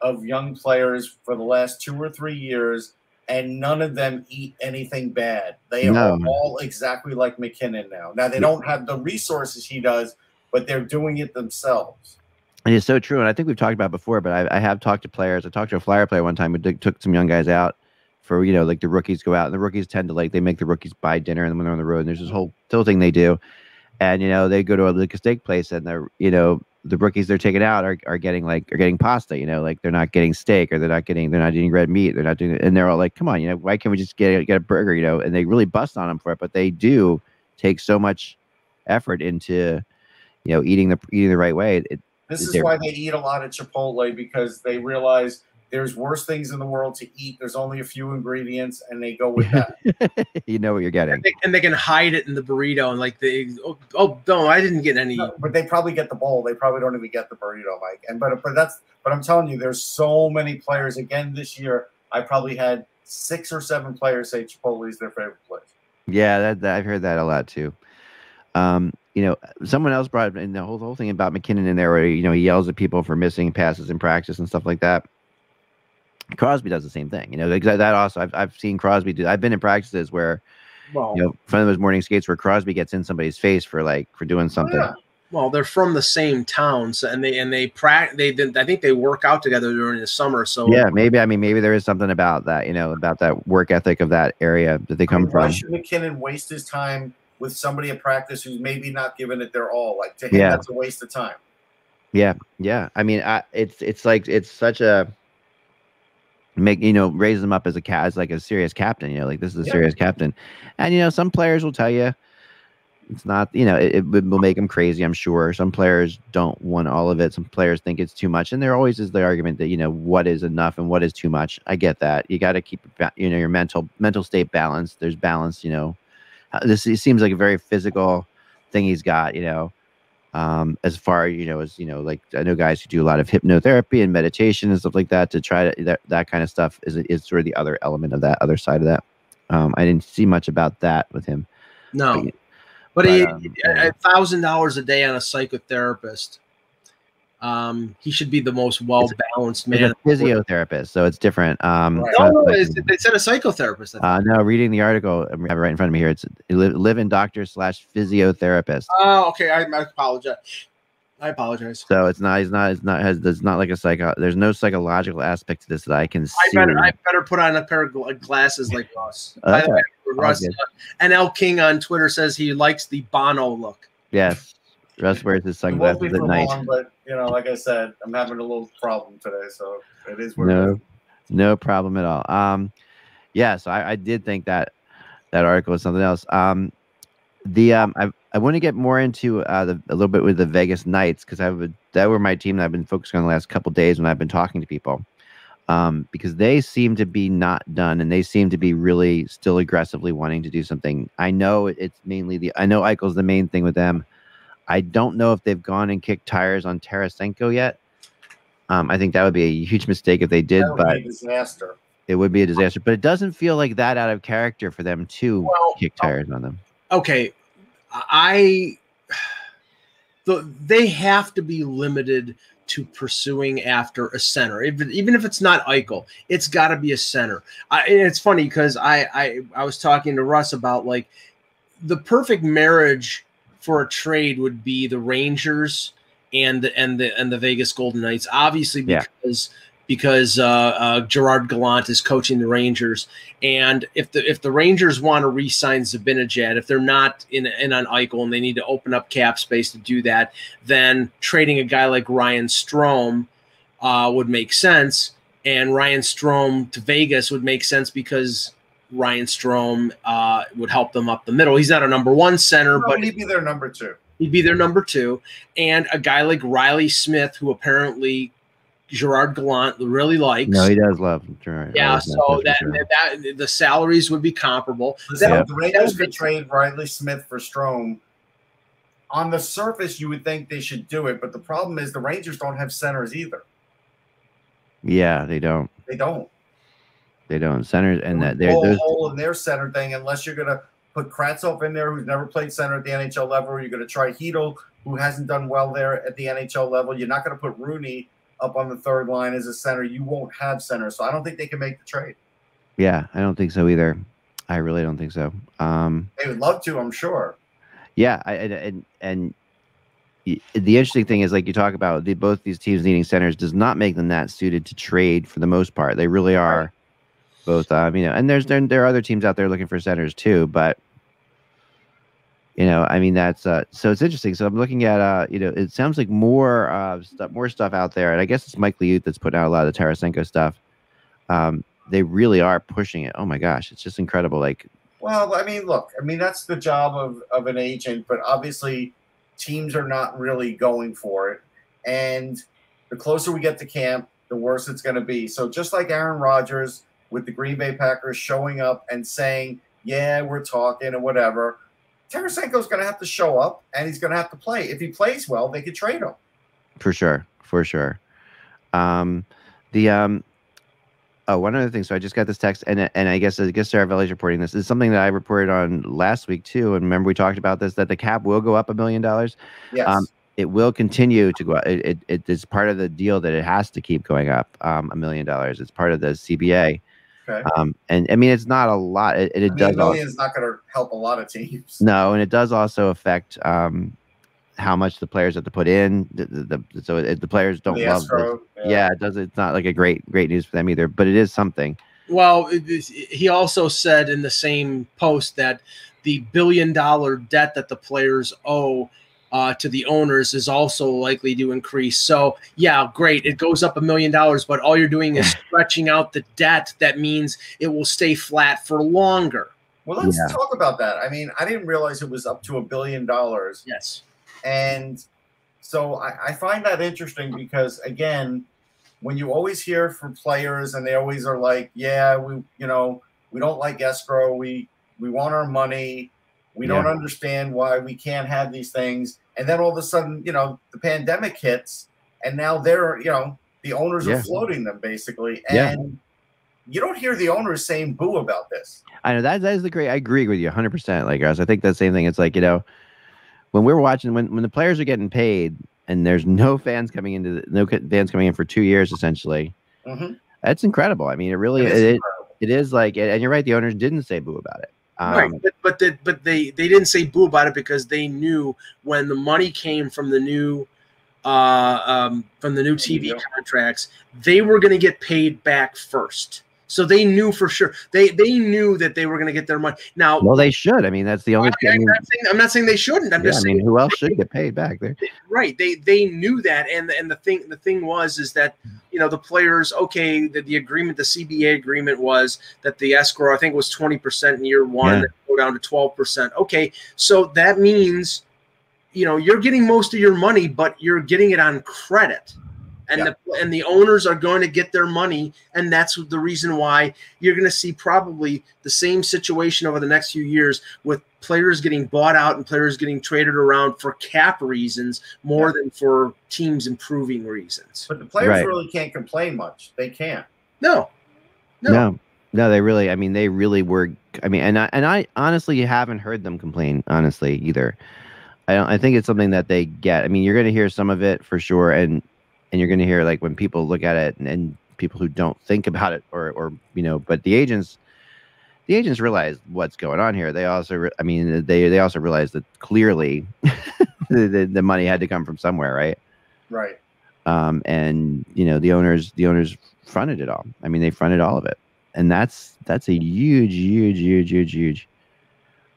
of young players for the last two or three years, and none of them eat anything bad. They No. are all exactly like MacKinnon now. Now they don't have the resources he does, but they're doing it themselves. It is so true, and I think we've talked about it before. But I, I have talked to players. I talked to a flyer player one time who took some young guys out for you know like the rookies go out, and the rookies tend to like they make the rookies buy dinner, and when they're on the road, and there's this whole still thing they do, and you know they go to a, like a steak place, and they're you know the rookies they're taking out are, are getting like are getting pasta, you know, like they're not getting steak or they're not getting they're not eating red meat, they're not doing and they're all like, come on, you know, why can't we just get a, get a burger, you know? And they really bust on them for it, but they do take so much effort into you know eating the eating the right way. It, This Is is why they eat a lot at Chipotle because they realize there's worse things in the world to eat. There's only a few ingredients, and they go with that. you know what you're getting. and, they, and they can hide it in the burrito and like they oh, oh no I didn't get any No, but they probably get the bowl. They probably don't even get the burrito, Mike. And but but that's but I'm telling you, there's so many players. Again, this year, I probably had six or seven players say Chipotle is their favorite place. Yeah, that, that I've heard that a lot too. Um, you know, someone else brought in the whole whole thing about MacKinnon in there, where you know he yells at people for missing passes in practice and stuff like that. Crosby does the same thing, you know. like That that also, I've I've seen Crosby do. I've been in practices where well, you know, front of those morning skates where Crosby gets in somebody's face for like for doing oh, something. Yeah. well they're from the same town so, and they and they prac they did I think they work out together during the summer so Yeah, maybe. I mean, maybe there is something about that, you know, about that work ethic of that area that they I come mean, why from. should MacKinnon waste his time with somebody at practice who's maybe not giving it their all? Like to him, Yeah. that's a waste of time. Yeah, yeah. I mean, I, it's it's like it's such a make you know raise them up as a cat as like a serious captain. You know, like this is a Yeah. serious captain, and you know some players will tell you it's not. You know, it, it will make them crazy. I'm sure some players don't want all of it. Some players think it's too much, and there always is the argument that you know what is enough and what is too much. I get that. You got to keep you know your mental mental state balanced. There's balance. You know, Uh, this seems like a very physical thing he's got. You know um, as far you know as you know like i know guys who do a lot of hypnotherapy and meditation and stuff like that to try to that, that kind of stuff is is sort of the other element of that other side of that. Um, i didn't see much about that with him. No. But- but, but, um, a thousand dollars a day on a psychotherapist um he should be the most well balanced man a physiotherapist so it's different um Right. it's no no it's, they said a psychotherapist uh, no reading the article i have it right in front of me here it's live, in doctor slash physiotherapist Oh, okay. I, I apologize. I apologize. So it's not. He's not. It's not. Has. There's not like a psycho. There's no psychological aspect to this that I can see. I better, I better put on a pair of glasses like Russ. By the Okay. way, Russ uh, NL King on Twitter says he likes the Bono look. yes. Russ wears his It won't be sunglasses at night. long, but you know, like I said, I'm having a little problem today, so it is what No, no problem at all. Um, yeah. So I, I did think that that article was something else. Um, the um, I I want to get more into uh the a little bit with the Vegas Knights because I would that were my team that I've been focusing on the last couple days when I've been talking to people. Um, because they seem to be not done and they seem to be really still aggressively wanting to do something. I know it's mainly the I know Eichel's the main thing with them. I don't know if they've gone and kicked tires on Tarasenko yet. Um, I think that would be a huge mistake if they did, but be a disaster. it would be a disaster. But it doesn't feel like that out of character for them to Well, kick tires on them. okay, I the, they have to be limited to pursuing after a center, if, even if it's not Eichel, it's got to be a center. I, and it's funny because I, I I was talking to Russ about like the perfect marriage for a trade would be the Rangers and the and the and the Vegas Golden Knights, obviously Yeah. because because uh, uh, Gerard Gallant is coaching the Rangers, and if the if the Rangers want to re-sign Zibanejad, if they're not in in on Eichel and they need to open up cap space to do that, then trading a guy like Ryan Strome uh, would make sense, and Ryan Strome to Vegas would make sense because Ryan Strome uh, would help them up the middle. He's not a number one center, No, but he'd be their number two. He'd be their number two. And a guy like Riley Smith, who apparently Gerard Gallant really likes. No, he does love Gerard. yeah, so that, sure. that the salaries would be comparable. Listen, That- if the that Rangers could trade Riley Smith for Strome. On the surface, you would think they should do it, but the problem is the Rangers don't have centers either. yeah, they don't. They don't. They don't. Centers and that they're those. hole in their center thing unless you're going to put Kravtsov in there, who's never played center at the NHL level. Or you're going to try Hedel, who hasn't done well there at the NHL level. You're not going to put Rooney up on the third line as a center. You won't have center, so I don't think they can make the trade. Yeah, I don't think so either. I really don't think so. Um, They would love to, I'm sure. yeah, I, and and and the interesting thing is, like you talk about, the, both these teams needing centers does not make them that suited to trade for the most part. They really are both. Um, you know, and there's there, there are other teams out there looking for centers too, but you know, I mean, that's uh, so it's interesting. So I'm looking at, uh, you know, it sounds like more uh, stuff, more stuff out there, and I guess it's Mike Liut that's putting out a lot of the Tarasenko stuff. Um, they really are pushing it. Oh my gosh, it's just incredible. Like, Well, I mean, look, I mean, that's the job of, of an agent, but obviously teams are not really going for it. And the closer we get to camp, the worse it's going to be. So just like Aaron Rodgers with the Green Bay Packers showing up and saying, yeah, we're talking and whatever, Tarasenko's going to have to show up and he's going to have to play. If he plays well, they could trade him. for sure, for sure. Um, the um, oh, one other thing. So I just got this text, and and I guess I guess Seravalli's reporting this. This is something that I reported on last week too. And remember, we talked about this that the cap will go up a million dollars. Yes. Um, it will continue to go up. It, it, it is part of the deal that it has to keep going up um, a million dollars. It's part of the CBA. Okay. Um, and I mean, it's not a lot. It, it, I mean, a does. al- million's not going to help a lot of teams. no, and it does also affect um, how much the players have to put in. The, the, the, so it, the players don't The love. escrow, yeah. it does. It's not like a great great news for them either, but it is something. Well, it is- he also said in the same post that the billion dollar debt that the players owe uh, to the owners is also likely to increase. So, yeah, great. It goes up a million dollars, but all you're doing is stretching out the debt. That means it will stay flat for longer. Well, let's Yeah. talk about that. I mean, I didn't realize it was up to a billion dollars. Yes. And so I, I find that interesting because again, when you always hear from players and they always are like, Yeah, we you know, we don't like escrow, we we want our money, we don't understand why we can't have these things. And then all of a sudden, you know, the pandemic hits and now they're, you know, the owners Yeah. are floating them basically. Yeah. And you don't hear the owners saying boo about this. I know that that is the great. I agree with you 100. percent Like guys, I think that same thing. It's like you know, when we're watching when when the players are getting paid and there's no fans coming into the, no fans coming in for two years essentially. Mhm. That's incredible. I mean, it really it, is it, it is like, and you're right. The owners didn't say boo about it. Um, right. But but, the, but they they didn't say boo about it because they knew when the money came from the new uh, um, from the new TV contracts, they were going to get paid back first. So they knew for sure. They they knew that they were going to get their money. Now, well, they should. I mean, that's the only. I, am not, I'm not saying they shouldn't. I'm yeah, just I mean, saying who else should get paid back there? right. They they knew that, and and the thing the thing was is that you know the players. Okay, the, the agreement, the CBA agreement was that the escrow I think was 20 percent in year one, Yeah. go down to 12 percent. Okay, so that means you know you're getting most of your money, but you're getting it on credit. And the and the owners are going to get their money, and that's the reason why you're going to see probably the same situation over the next few years with players getting bought out and players getting traded around for cap reasons more than for teams improving reasons. But the players Right. really can't complain much. They can't. No, no, No. no, they really. I mean, they really were. I mean, and I and I honestly haven't heard them complain. Honestly, either. I don't. I think it's something that they get. I mean, you're going to hear some of it for sure, and and you're going to hear like when people look at it and, and people who don't think about it or or you know, but the agents. The agents realize what's going on here. They also, I mean, they they also realize that clearly, the, the the money had to come from somewhere, right? Right. um, and you know the owners the owners fronted it all. I mean, they fronted all of it, and that's that's a huge, huge, huge, huge, huge.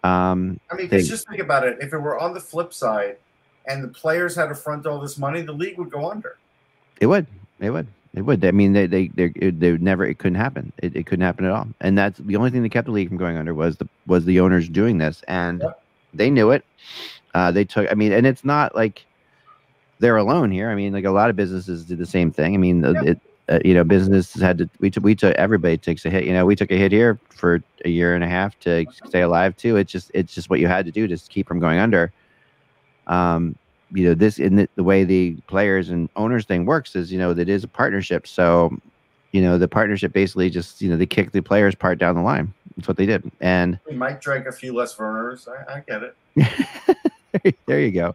Um, I mean, just think about it. If it were on the flip side, and the players had to front all this money, the league would go under. It would, it would, it would. I mean, they they they they would never. It couldn't happen. It, it couldn't happen at all. And that's the only thing that kept the league from going under was the was the owners doing this, and Yep. they knew it. Uh, they took. I mean, and it's not like they're alone here. I mean, like a lot of businesses did the same thing. I mean, the it. Uh, you know, business had to. We took. We took. Everybody takes a hit. You know, we took a hit here for a year and a half to stay alive too. It's just. It's just what you had to do to keep from going under. Um, you know, this in the, the way the players and owners thing works is, you know, that is a partnership. So, you know, the partnership basically just, you know, they kick the players part down the line. That's what they did. And We might drink a few less Vernors. I, I get it. there you go.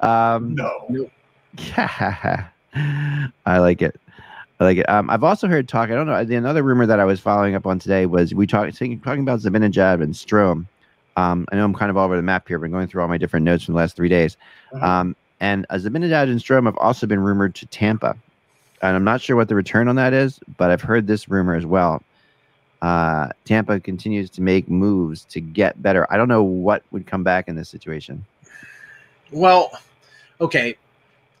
Um, No. Yeah, I like it. I like it. Um, I've also heard talk. I don't know. Another rumor that I was following up on today was we talk, talking talking about Zibanejad and Strome. Um, I know I'm kind of all over the map here, but going through all my different notes from the last three days. Mhm. Um, and Zibanejad and Strome have also been rumored to Tampa, and I'm not sure what the return on that is, but I've heard this rumor as well. Uh, Tampa continues to make moves to get better. I don't know what would come back in this situation. Well, okay.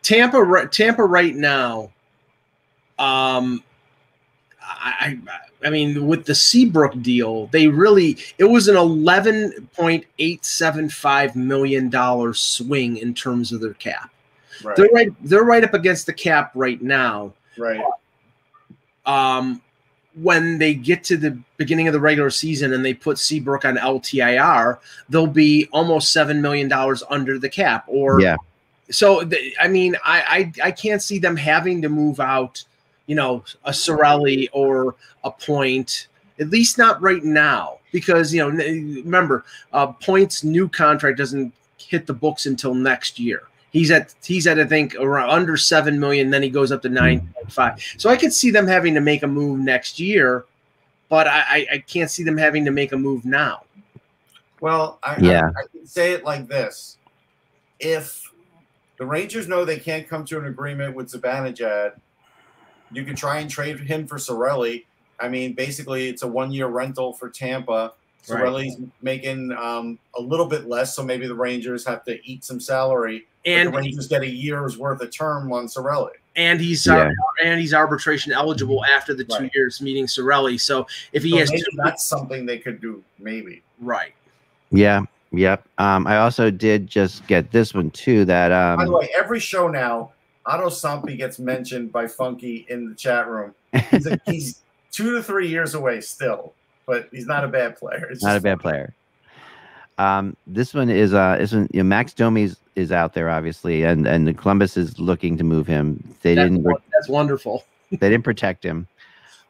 Tampa, Tampa, right now. Um, I, I, I mean, with the Seabrook deal, they really it was an eleven point eight seven five million dollar swing in terms of their cap. Right. They're right. They're right up against the cap right now. Right. um, when they get to the beginning of the regular season and they put Seabrook on LTIR, they'll be almost seven million dollars under the cap. Or Yeah. so th- I mean, I, I I can't see them having to move out, you know, a Cirelli or a Point. At least not right now, because you know, remember, uh, Point's new contract doesn't hit the books until next year. He's at he's at I think around under seven million. Then he goes up to nine point five. So I could see them having to make a move next year, but I, I, I can't see them having to make a move now. Well, I, Yeah. I, I can say it like this: If the Rangers know they can't come to an agreement with Zibanejad, you can try and trade him for Cirelli. I mean, basically, it's a one-year rental for Tampa. Right. Cirelli's making um, a little bit less, so maybe the Rangers have to eat some salary. but And the Rangers get a year's worth of term on Cirelli. and he's Yeah. uh, and he's arbitration eligible after the two Right. years meeting Cirelli. So if he So has maybe two, that's something they could do. Maybe. right, Yeah. Yep. Um, I also did just get this one too. That By the um, way, every show now, Otto Sampi gets mentioned by Funky in the chat room. He's, a, he's two to three years away still, but he's not a bad player. It's not a just- bad player. Um, this one is uh, isn't you know, Max Domi's is out there obviously, and and Columbus is looking to move him. They that's, didn't. that's wonderful. they didn't protect him,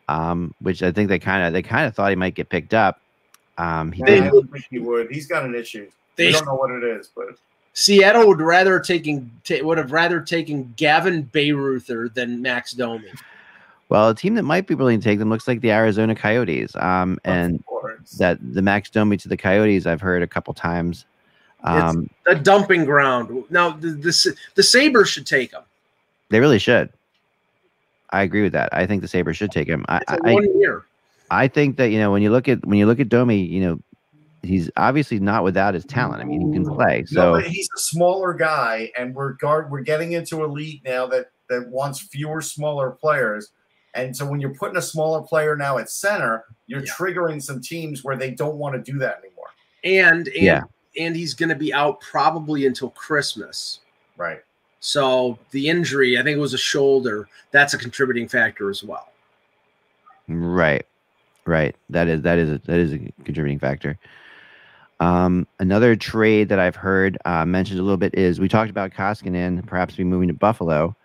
um, which I think they kind of they kind of thought he might get picked up. Um, he Nah, They- I don't think he would. He's got an issue. They we don't know what it is, but Seattle would rather taking ta- would have rather taken Gavin Bayreuther than Max Domi. well, a team that might be willing to take them looks like the Arizona Coyotes. Um, and that the Max Domi to the Coyotes I've heard a couple times. Um, the dumping ground. Now the the, the Sabres should take him. they really should. I agree with that. I think the Sabres should take him. I, It's a I. I think that you know when you look at when you look at Domi, you know, he's obviously not without his talent. I mean, he can play. No, So but he's a smaller guy, and we're guard. We're getting into a league now that that wants fewer smaller players. And so when you're putting a smaller player now at center, you're Yeah. triggering some teams where they don't want to do that anymore. And and Yeah. and he's going to be out probably until Christmas. Right. So the injury, I think it was a shoulder. That's a contributing factor as well. Right, right. That is that is a, that is a contributing factor. Um, another trade that I've heard uh, mentioned a little bit is we talked about Koskinen perhaps be moving to Buffalo.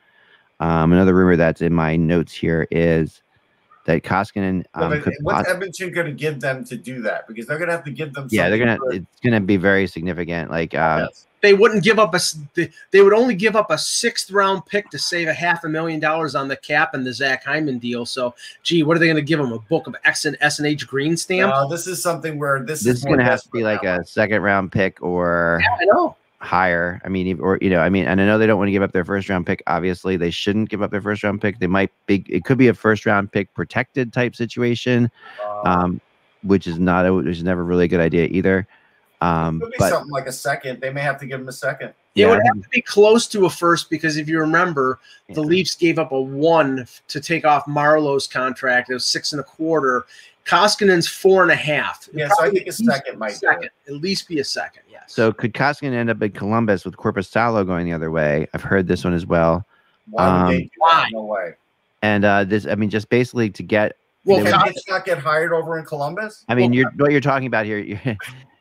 Um, another rumor that's in my notes here is that Koskinen Well, um, then could what's poss- Edmonton going to give them to do that? Because they're going to have to give them. yeah they're gonna it's gonna be very significant like uh, Yes. They wouldn't give up a. They, they would only give up a sixth round pick to save a half a million dollars on the cap and the Zach Hyman deal. So, gee, what are they going to give them? A book of X and S and H green stamp? No, this is something where this, this is more gonna have to be like now. a second round pick or Yeah, I know. Higher. I mean, or you know, I mean, and I know they don't want to give up their first round pick. Obviously, they shouldn't give up their first round pick. They might be. It could be a first round pick protected type situation, Um, um, which is not a, which is never really a good idea either. Um, could be but something like a second. They may have to give him a second. Yeah. It yeah, would have to be close to a first because if you remember, the yeah. Leafs gave up a one to take off Marleau's contract. It was six and a quarter. Koskinen's four and a half. Yeah, so I think a second might second, it. at least be a second. Yes. So could Koskinen end up in Columbus with Korpisalo going the other way? I've heard this one as well. Why Um, why? No way. And uh, this, I mean, just basically to get. well, they Can would- Kos- not get hired over in Columbus? I mean, Well, you're what you're talking about here.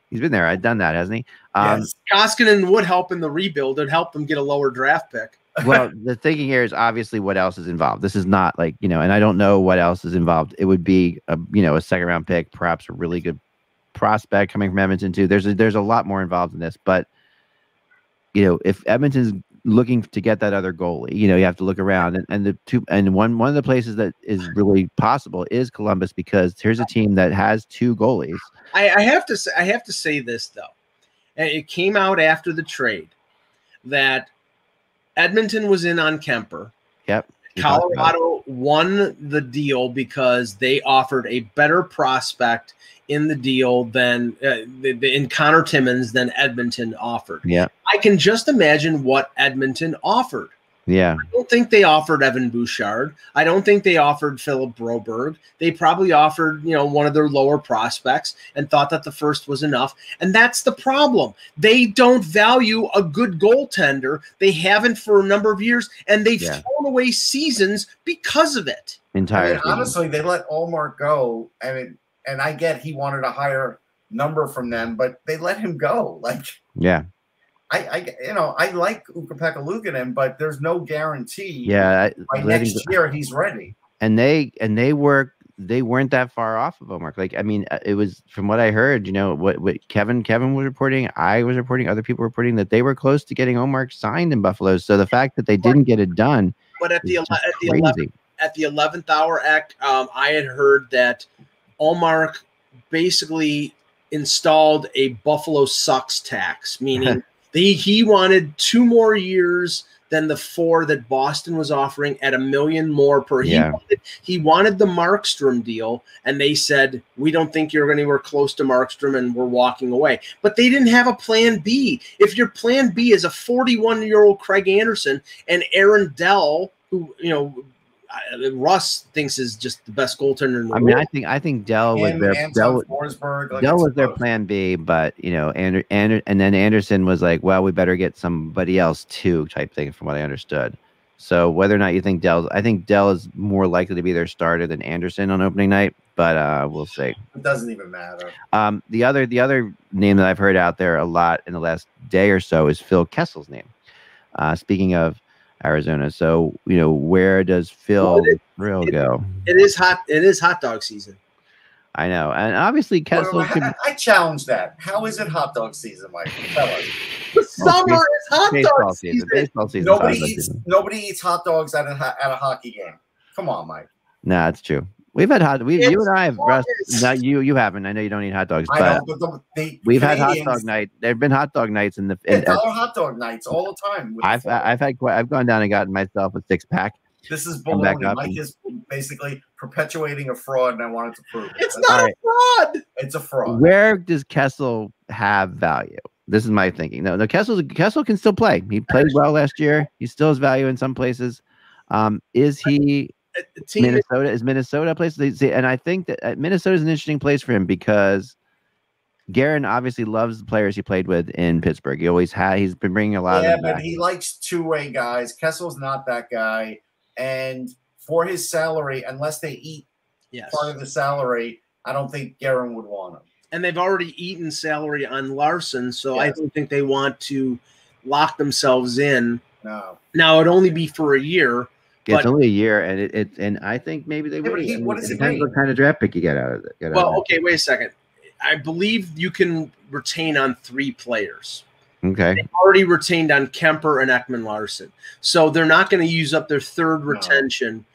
he's been there. I've done that, hasn't he? Um, yes. Koskinen would help in the rebuild. It'd help them get a lower draft pick. Well, the thinking here is obviously what else is involved. This is not like you know, and I don't know what else is involved. It would be a you know a second round pick, perhaps a really good prospect coming from Edmonton too. There's a, there's a lot more involved in this, but you know, if Edmonton's looking to get that other goalie, you know, you have to look around and, and the two and one one of the places that is really possible is Columbus because here's a team that has two goalies. I, I have to say, I have to say this though, it came out after the trade that Edmonton was in on Kuemper. Yep. we talked about it. Colorado won the deal because they offered a better prospect in the deal than uh, the, the- in Conor Timmins than Edmonton offered. Yeah. I can just imagine what Edmonton offered. Yeah. I don't think they offered Evan Bouchard. I don't think they offered Philip Broberg. They probably offered, you know, one of their lower prospects and thought that the first was enough. And that's the problem. They don't value a good goaltender. They haven't for a number of years, and they've Yeah. thrown away seasons because of it. I mean, honestly, they let Ullmark go. I mean, and I get he wanted a higher number from them, but they let him go. Like Yeah. I, I you know, I like Ukko-Pekka Luukkonen, but there's no guarantee. Yeah. By I- letting next go- year, he's ready. and they and they were they weren't that far off of Omar. Like I mean, uh, it was from what I heard. You know what what Kevin Kevin was reporting, I was reporting, other people were reporting that they were close to getting Omar signed in Buffalo. So the fact that they didn't get it done But at the ele- at the 11th at the 11th hour act um, i had heard that Ullmark basically installed a buffalo sucks tax meaning he, he wanted two more years than the four that boston was offering at a million more per he, wanted, he wanted the markstrom deal and they said we don't think you're anywhere close to markstrom and we're walking away. But they didn't have a plan b. If your plan b is a 41 year old craig anderson and aaron dell who you know I- Russ thinks is just the best goaltender in the I mean, I world. think I think Dell was Him, their Dell, like, Dell it's was their plan B, but you know, and and and then Anderson was like, well, we better get somebody else too, type thing, from what I understood. So whether or not you think Dell, I think Dell is more likely to be their starter than Anderson on opening night, but uh, we'll see. It doesn't even matter. Um, the other the other name that I've heard out there a lot in the last day or so is Phil Kessel's name. Uh, speaking of Arizona, so you know where does Phil Well, it- Thrill it- go? It is hot. It is hot dog season. I know, and obviously Kessel Well, could I, I challenge that. How is it hot dog season, Mike? Tell us. The summer is hot baseball dog season. season. Baseball season. Nobody baseball eats. season. Nobody eats hot dogs at a at a hockey game. Come on, Mike. Nah, it's true. We've had hot. We, you and I have. Russ, August. not you. You haven't. I know you don't eat hot dogs, I but know, but the, the we've had hot dog night. There've been hot dog nights in the. Yeah, In, dollar hot dog nights all the time. I've food. I've had quite. I've gone down and gotten myself a six pack. this is come baloney. Mike and- is basically perpetuating a fraud, and I wanted to prove it. It's That's- not Alright. a fraud. It's a fraud. Where does Kessel have value? This is my thinking. No, no. Kessel Kessel can still play. He played well last year. He still has value in some places. Um, is he A team Minnesota? Is Minnesota a place? They see, and I think that uh, Minnesota is an interesting place for him because Guerin obviously loves the players he played with in Pittsburgh. He always had. He's been bringing a lot Yeah, of them but back. he likes two-way guys. Kessel's not that guy, and for his salary, unless they eat yes. part of the salary, I don't think Guerin would want him. and they've already eaten salary on Larsson, so I don't think they want to lock themselves in. No. Now it'd only be for a year. Yeah, it's only a year, and it, it and I think maybe they Yeah, would. he- what does it it depends mean? what kind of draft pick you get out of it. Get Well, of okay, wait a second. I believe you can retain on three players. it. okay. Already retained on Kuemper and Ekman-Larsson, so they're not going to use up their third No. retention.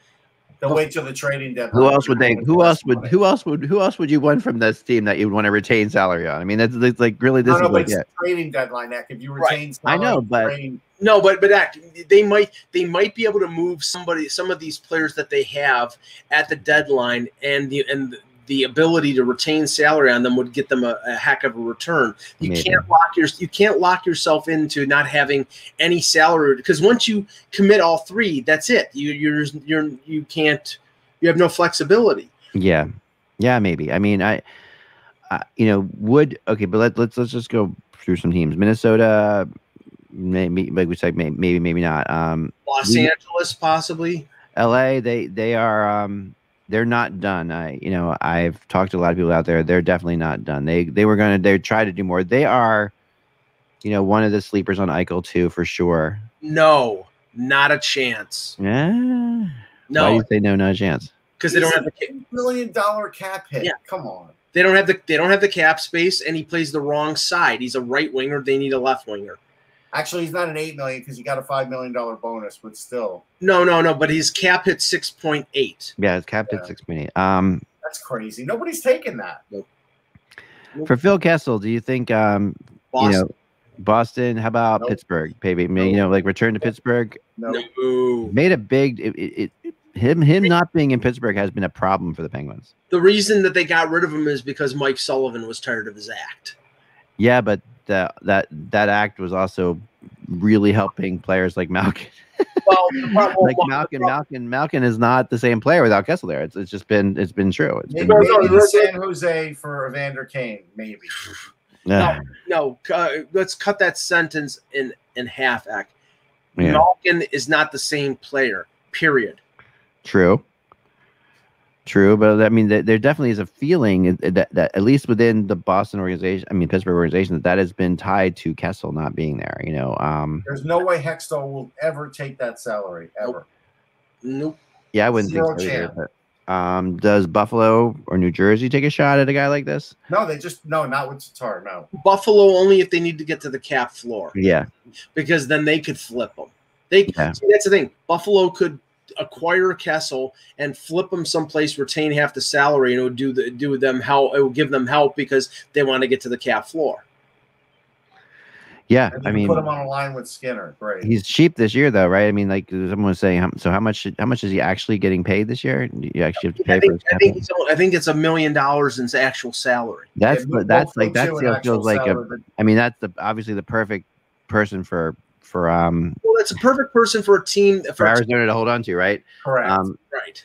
They'll wait till the trading deadline. Who else would they? Who else would? Who else would? Who else would you want from this team that you'd want to retain salary on? I mean, that's, that's like really this No, no, is but like it's it. trading deadline, Nick. If you Right. retain, I know, salary, but- trading- No, but but act, they might they might be able to move somebody some of these players that they have at the deadline and the and the ability to retain salary on them would get them a, a heck of a return. You Maybe. can't lock your you can't lock yourself into not having any salary because once you commit all three, that's it. You you're you're you can't you have no flexibility. Yeah, yeah, maybe. I mean, I, I you know, would okay, but let, let's let's just go through some teams. Minnesota, maybe like we said, maybe maybe, maybe not. Um, Los We- Angeles possibly. L.A. They they are um they're not done. I you know I've talked to a lot of people out there. They're definitely not done. They they were gonna they try to do more. They are, you know, one of the sleepers on Eichel too for sure. No, not a chance. Yeah. Why do No, you say no? Not a chance. because they don't have the $10 million cap hit. Yeah. Come on. They don't have the they don't have the cap space, and he plays the wrong side. He's a right winger. They need a left winger. Actually, he's not an eight million because he got a five million dollar bonus, but still, No, no, no. But his cap hit six point eight. Yeah, it's capped Yeah. at six point eight. Um, that's crazy. Nobody's taking that. for Phil Kessel, do you think um Boston. you know Boston? How about Nope. Pittsburgh? Maybe you know like return to Pittsburgh. No. no. Made a big it, it, it him him not being in Pittsburgh has been a problem for the Penguins. The reason that they got rid of him is because Mike Sullivan was tired of his act. Yeah, but that that that act was also really helping players like Malkin. Well, the problem, like Malkin, Malkin, Malkin is not the same player without Kessel there. It's, it's just been it's been true. It's Maybe, been, No, no, maybe the. San Jose for Evander Kane. Maybe. Ugh, no. Uh, let's cut that sentence in in half. Act. yeah, Malkin is not the same player. Period. true, true. But I mean, there, there definitely is a feeling that, that at least within the Boston organization, I mean Pittsburgh organization, that that has been tied to Kessel not being there. You know, um, There's no way Hextall will ever take that salary ever. Nope. yeah, I wouldn't Zero think so either, but, um, does Buffalo or New Jersey take a shot at a guy like this? No, they just no, not with Tatar. No. Buffalo only if they need to get to the cap floor. Yeah, because then they could flip them. They Yeah. see, that's the thing. Buffalo could acquire Kessel and flip him someplace, retain half the salary, and it would do the do them help. It would give them help because they want to get to the cap floor. yeah. I mean, put him on a line with Skinner. Great. he's cheap this year though right i mean like someone was saying so how much how much is he actually getting paid this year you actually have to pay I for think his I think, hit? it's, I think it's a million dollars in his actual salary. that's Yeah, that's like both that feels, like a but i mean that's the obviously the perfect person for for um Well, that's a perfect person for a team for for a team, arizona to hold on to right Correct. um right.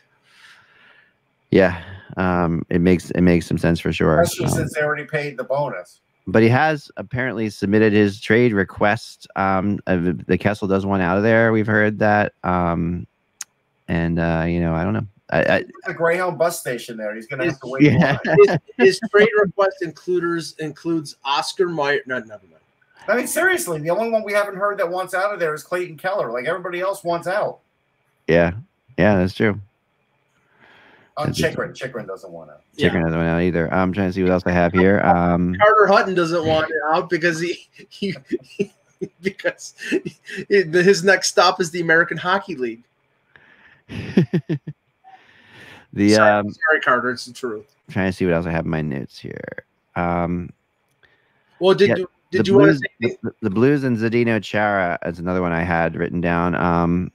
yeah um it makes it makes some sense for sure Especially Um, since they already paid the bonus. but he has apparently submitted his trade request um the kessel does want out of there we've heard that um and uh you know i don't know I, I, The Greyhound bus station there. He's gonna have to wait. yeah. His, his trade request includes includes Oscar Mayer. No, never mind. I mean, seriously, the only one we haven't heard that wants out of there is Clayton Keller. Like everybody else wants out. yeah yeah that's true That's Chychrun. Chychrun doesn't want out. Yeah. Doesn't want out either. I'm trying to see what else I have here. Um, Carter Hutton doesn't want it out because he, he, because he- his next stop is the American Hockey League. The sorry, um, sorry, Carter. It's the truth. trying to see what else I have in my notes here. Um, Well, did Yeah, you did the you want to Blues, say? the, the Blues and Zdeno Chara is another one I had written down. Um,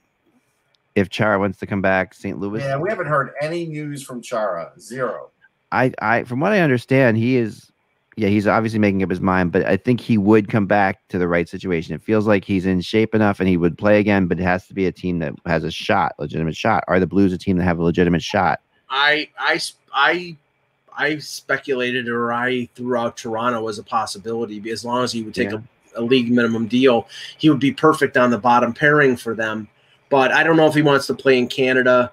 if Chara wants to come back, St. Louis. Yeah, we haven't heard any news from Chara. Zero. I, I, from what I understand, he is, yeah, he's obviously making up his mind, but I think he would come back to the right situation. It feels like he's in shape enough and he would play again, but it has to be a team that has a shot, legitimate shot. Are the Blues a team that have a legitimate shot? I I s- I I speculated or I threw out Toronto as a possibility as long as he would take Yeah. a, a league minimum deal, he would be perfect on the bottom pairing for them. But I don't know if he wants to play in Canada.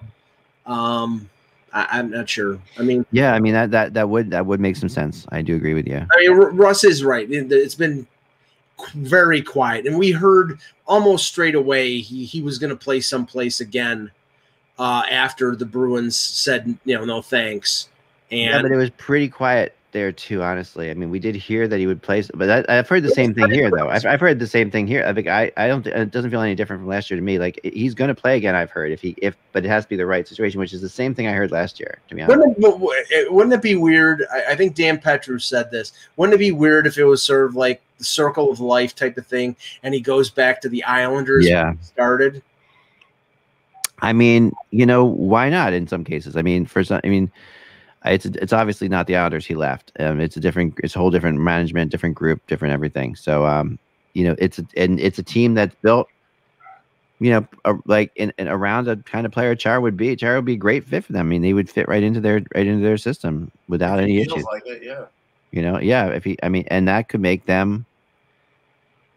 Um, I, I'm not sure. I mean, Yeah, I mean that that that would that would make some sense. I do agree with you. I mean, R- Russ is right. It- It's been very quiet, and we heard almost straight away he he was going to play someplace again uh, after the Bruins said you know no thanks. Yeah, but it was pretty quiet there too. Honestly, I mean, we did hear that he would play, but I, I've heard the same thing here, though. I've, I've heard the same thing here. I think I, I don't. It doesn't feel any different from last year to me. Like he's going to play again. I've heard if he if, but it has to be the right situation, which is the same thing I heard last year. To be honest, Wouldn't it, w- w- it- wouldn't it be weird? I, I think Dan Petru said this. Wouldn't it be weird if it was sort of like the circle of life type of thing, and he goes back to the Islanders Yeah. started? I mean, you know, why not? In some cases, I mean, for some, I mean, it's it's obviously not the Islanders he left. Um, it's a different, it's a whole different management, different group, different everything. So, um, you know, it's a, and it's a team that's built, you know, a, like in, in around a kind of player Char would be. Char would be a great fit for them. I mean, they would fit right into their right into their system without any issues. like it, yeah. You know, yeah. If he, I mean, and that could make them.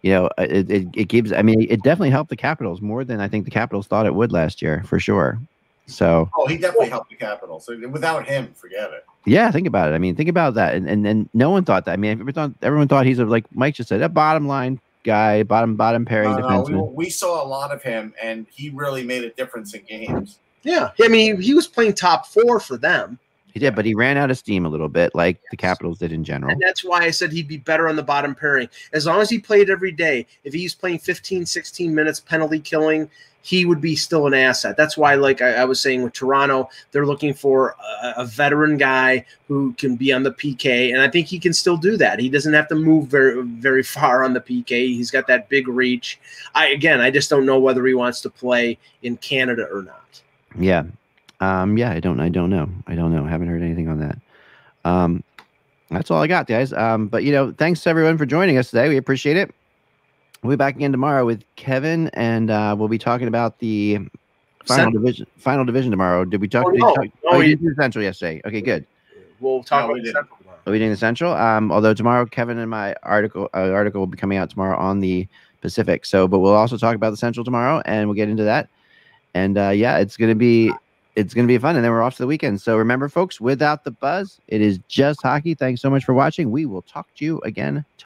You know, it, it, it gives. I mean, it definitely helped the Capitals more than I think the Capitals thought it would last year, for sure. So, Oh, he definitely helped the Capitals. So without him, forget it. Yeah, think about it. I mean, think about that. And and, and no one thought that. I mean, everyone thought, everyone thought he's a like Mike just said, a bottom line guy, bottom bottom pairing No, no, we, defenseman. we saw a lot of him, and he really made a difference in games. Yeah, I mean, he, he was playing top four for them. He did, but he ran out of steam a little bit, like the Capitals did in general. And that's why I said he'd be better on the bottom pairing. As long as he played every day, if he's playing 15, 16 minutes penalty killing, he would be still an asset. That's why, like I, I was saying with Toronto, they're looking for a, a veteran guy who can be on the PK. And I think he can still do that. He doesn't have to move very, very far on the PK. He's got that big reach. I again, I just don't know whether he wants to play in Canada or not. Yeah. Um, yeah, I don't I don't know. I don't know. I haven't heard anything on that. Um, that's all I got, guys. Um, but you know, thanks everyone for joining us today. We appreciate it. We'll be back again tomorrow with Kevin, and uh, we'll be talking about the final Cent- division. Final division tomorrow. Did we talk? Oh, did you no. talk- No, oh, we- you did the Central yesterday. Okay, good. We'll talk No, about didn't. Central tomorrow. Are we doing the Central? Um, although tomorrow, Kevin and my article uh, article will be coming out tomorrow on the Pacific. So, but we'll also talk about the Central tomorrow, and we'll get into that. And uh, yeah, it's gonna be it's gonna be fun, and then we're off to the weekend. So remember, folks, without the buzz, it is just hockey. Thanks so much for watching. We will talk to you again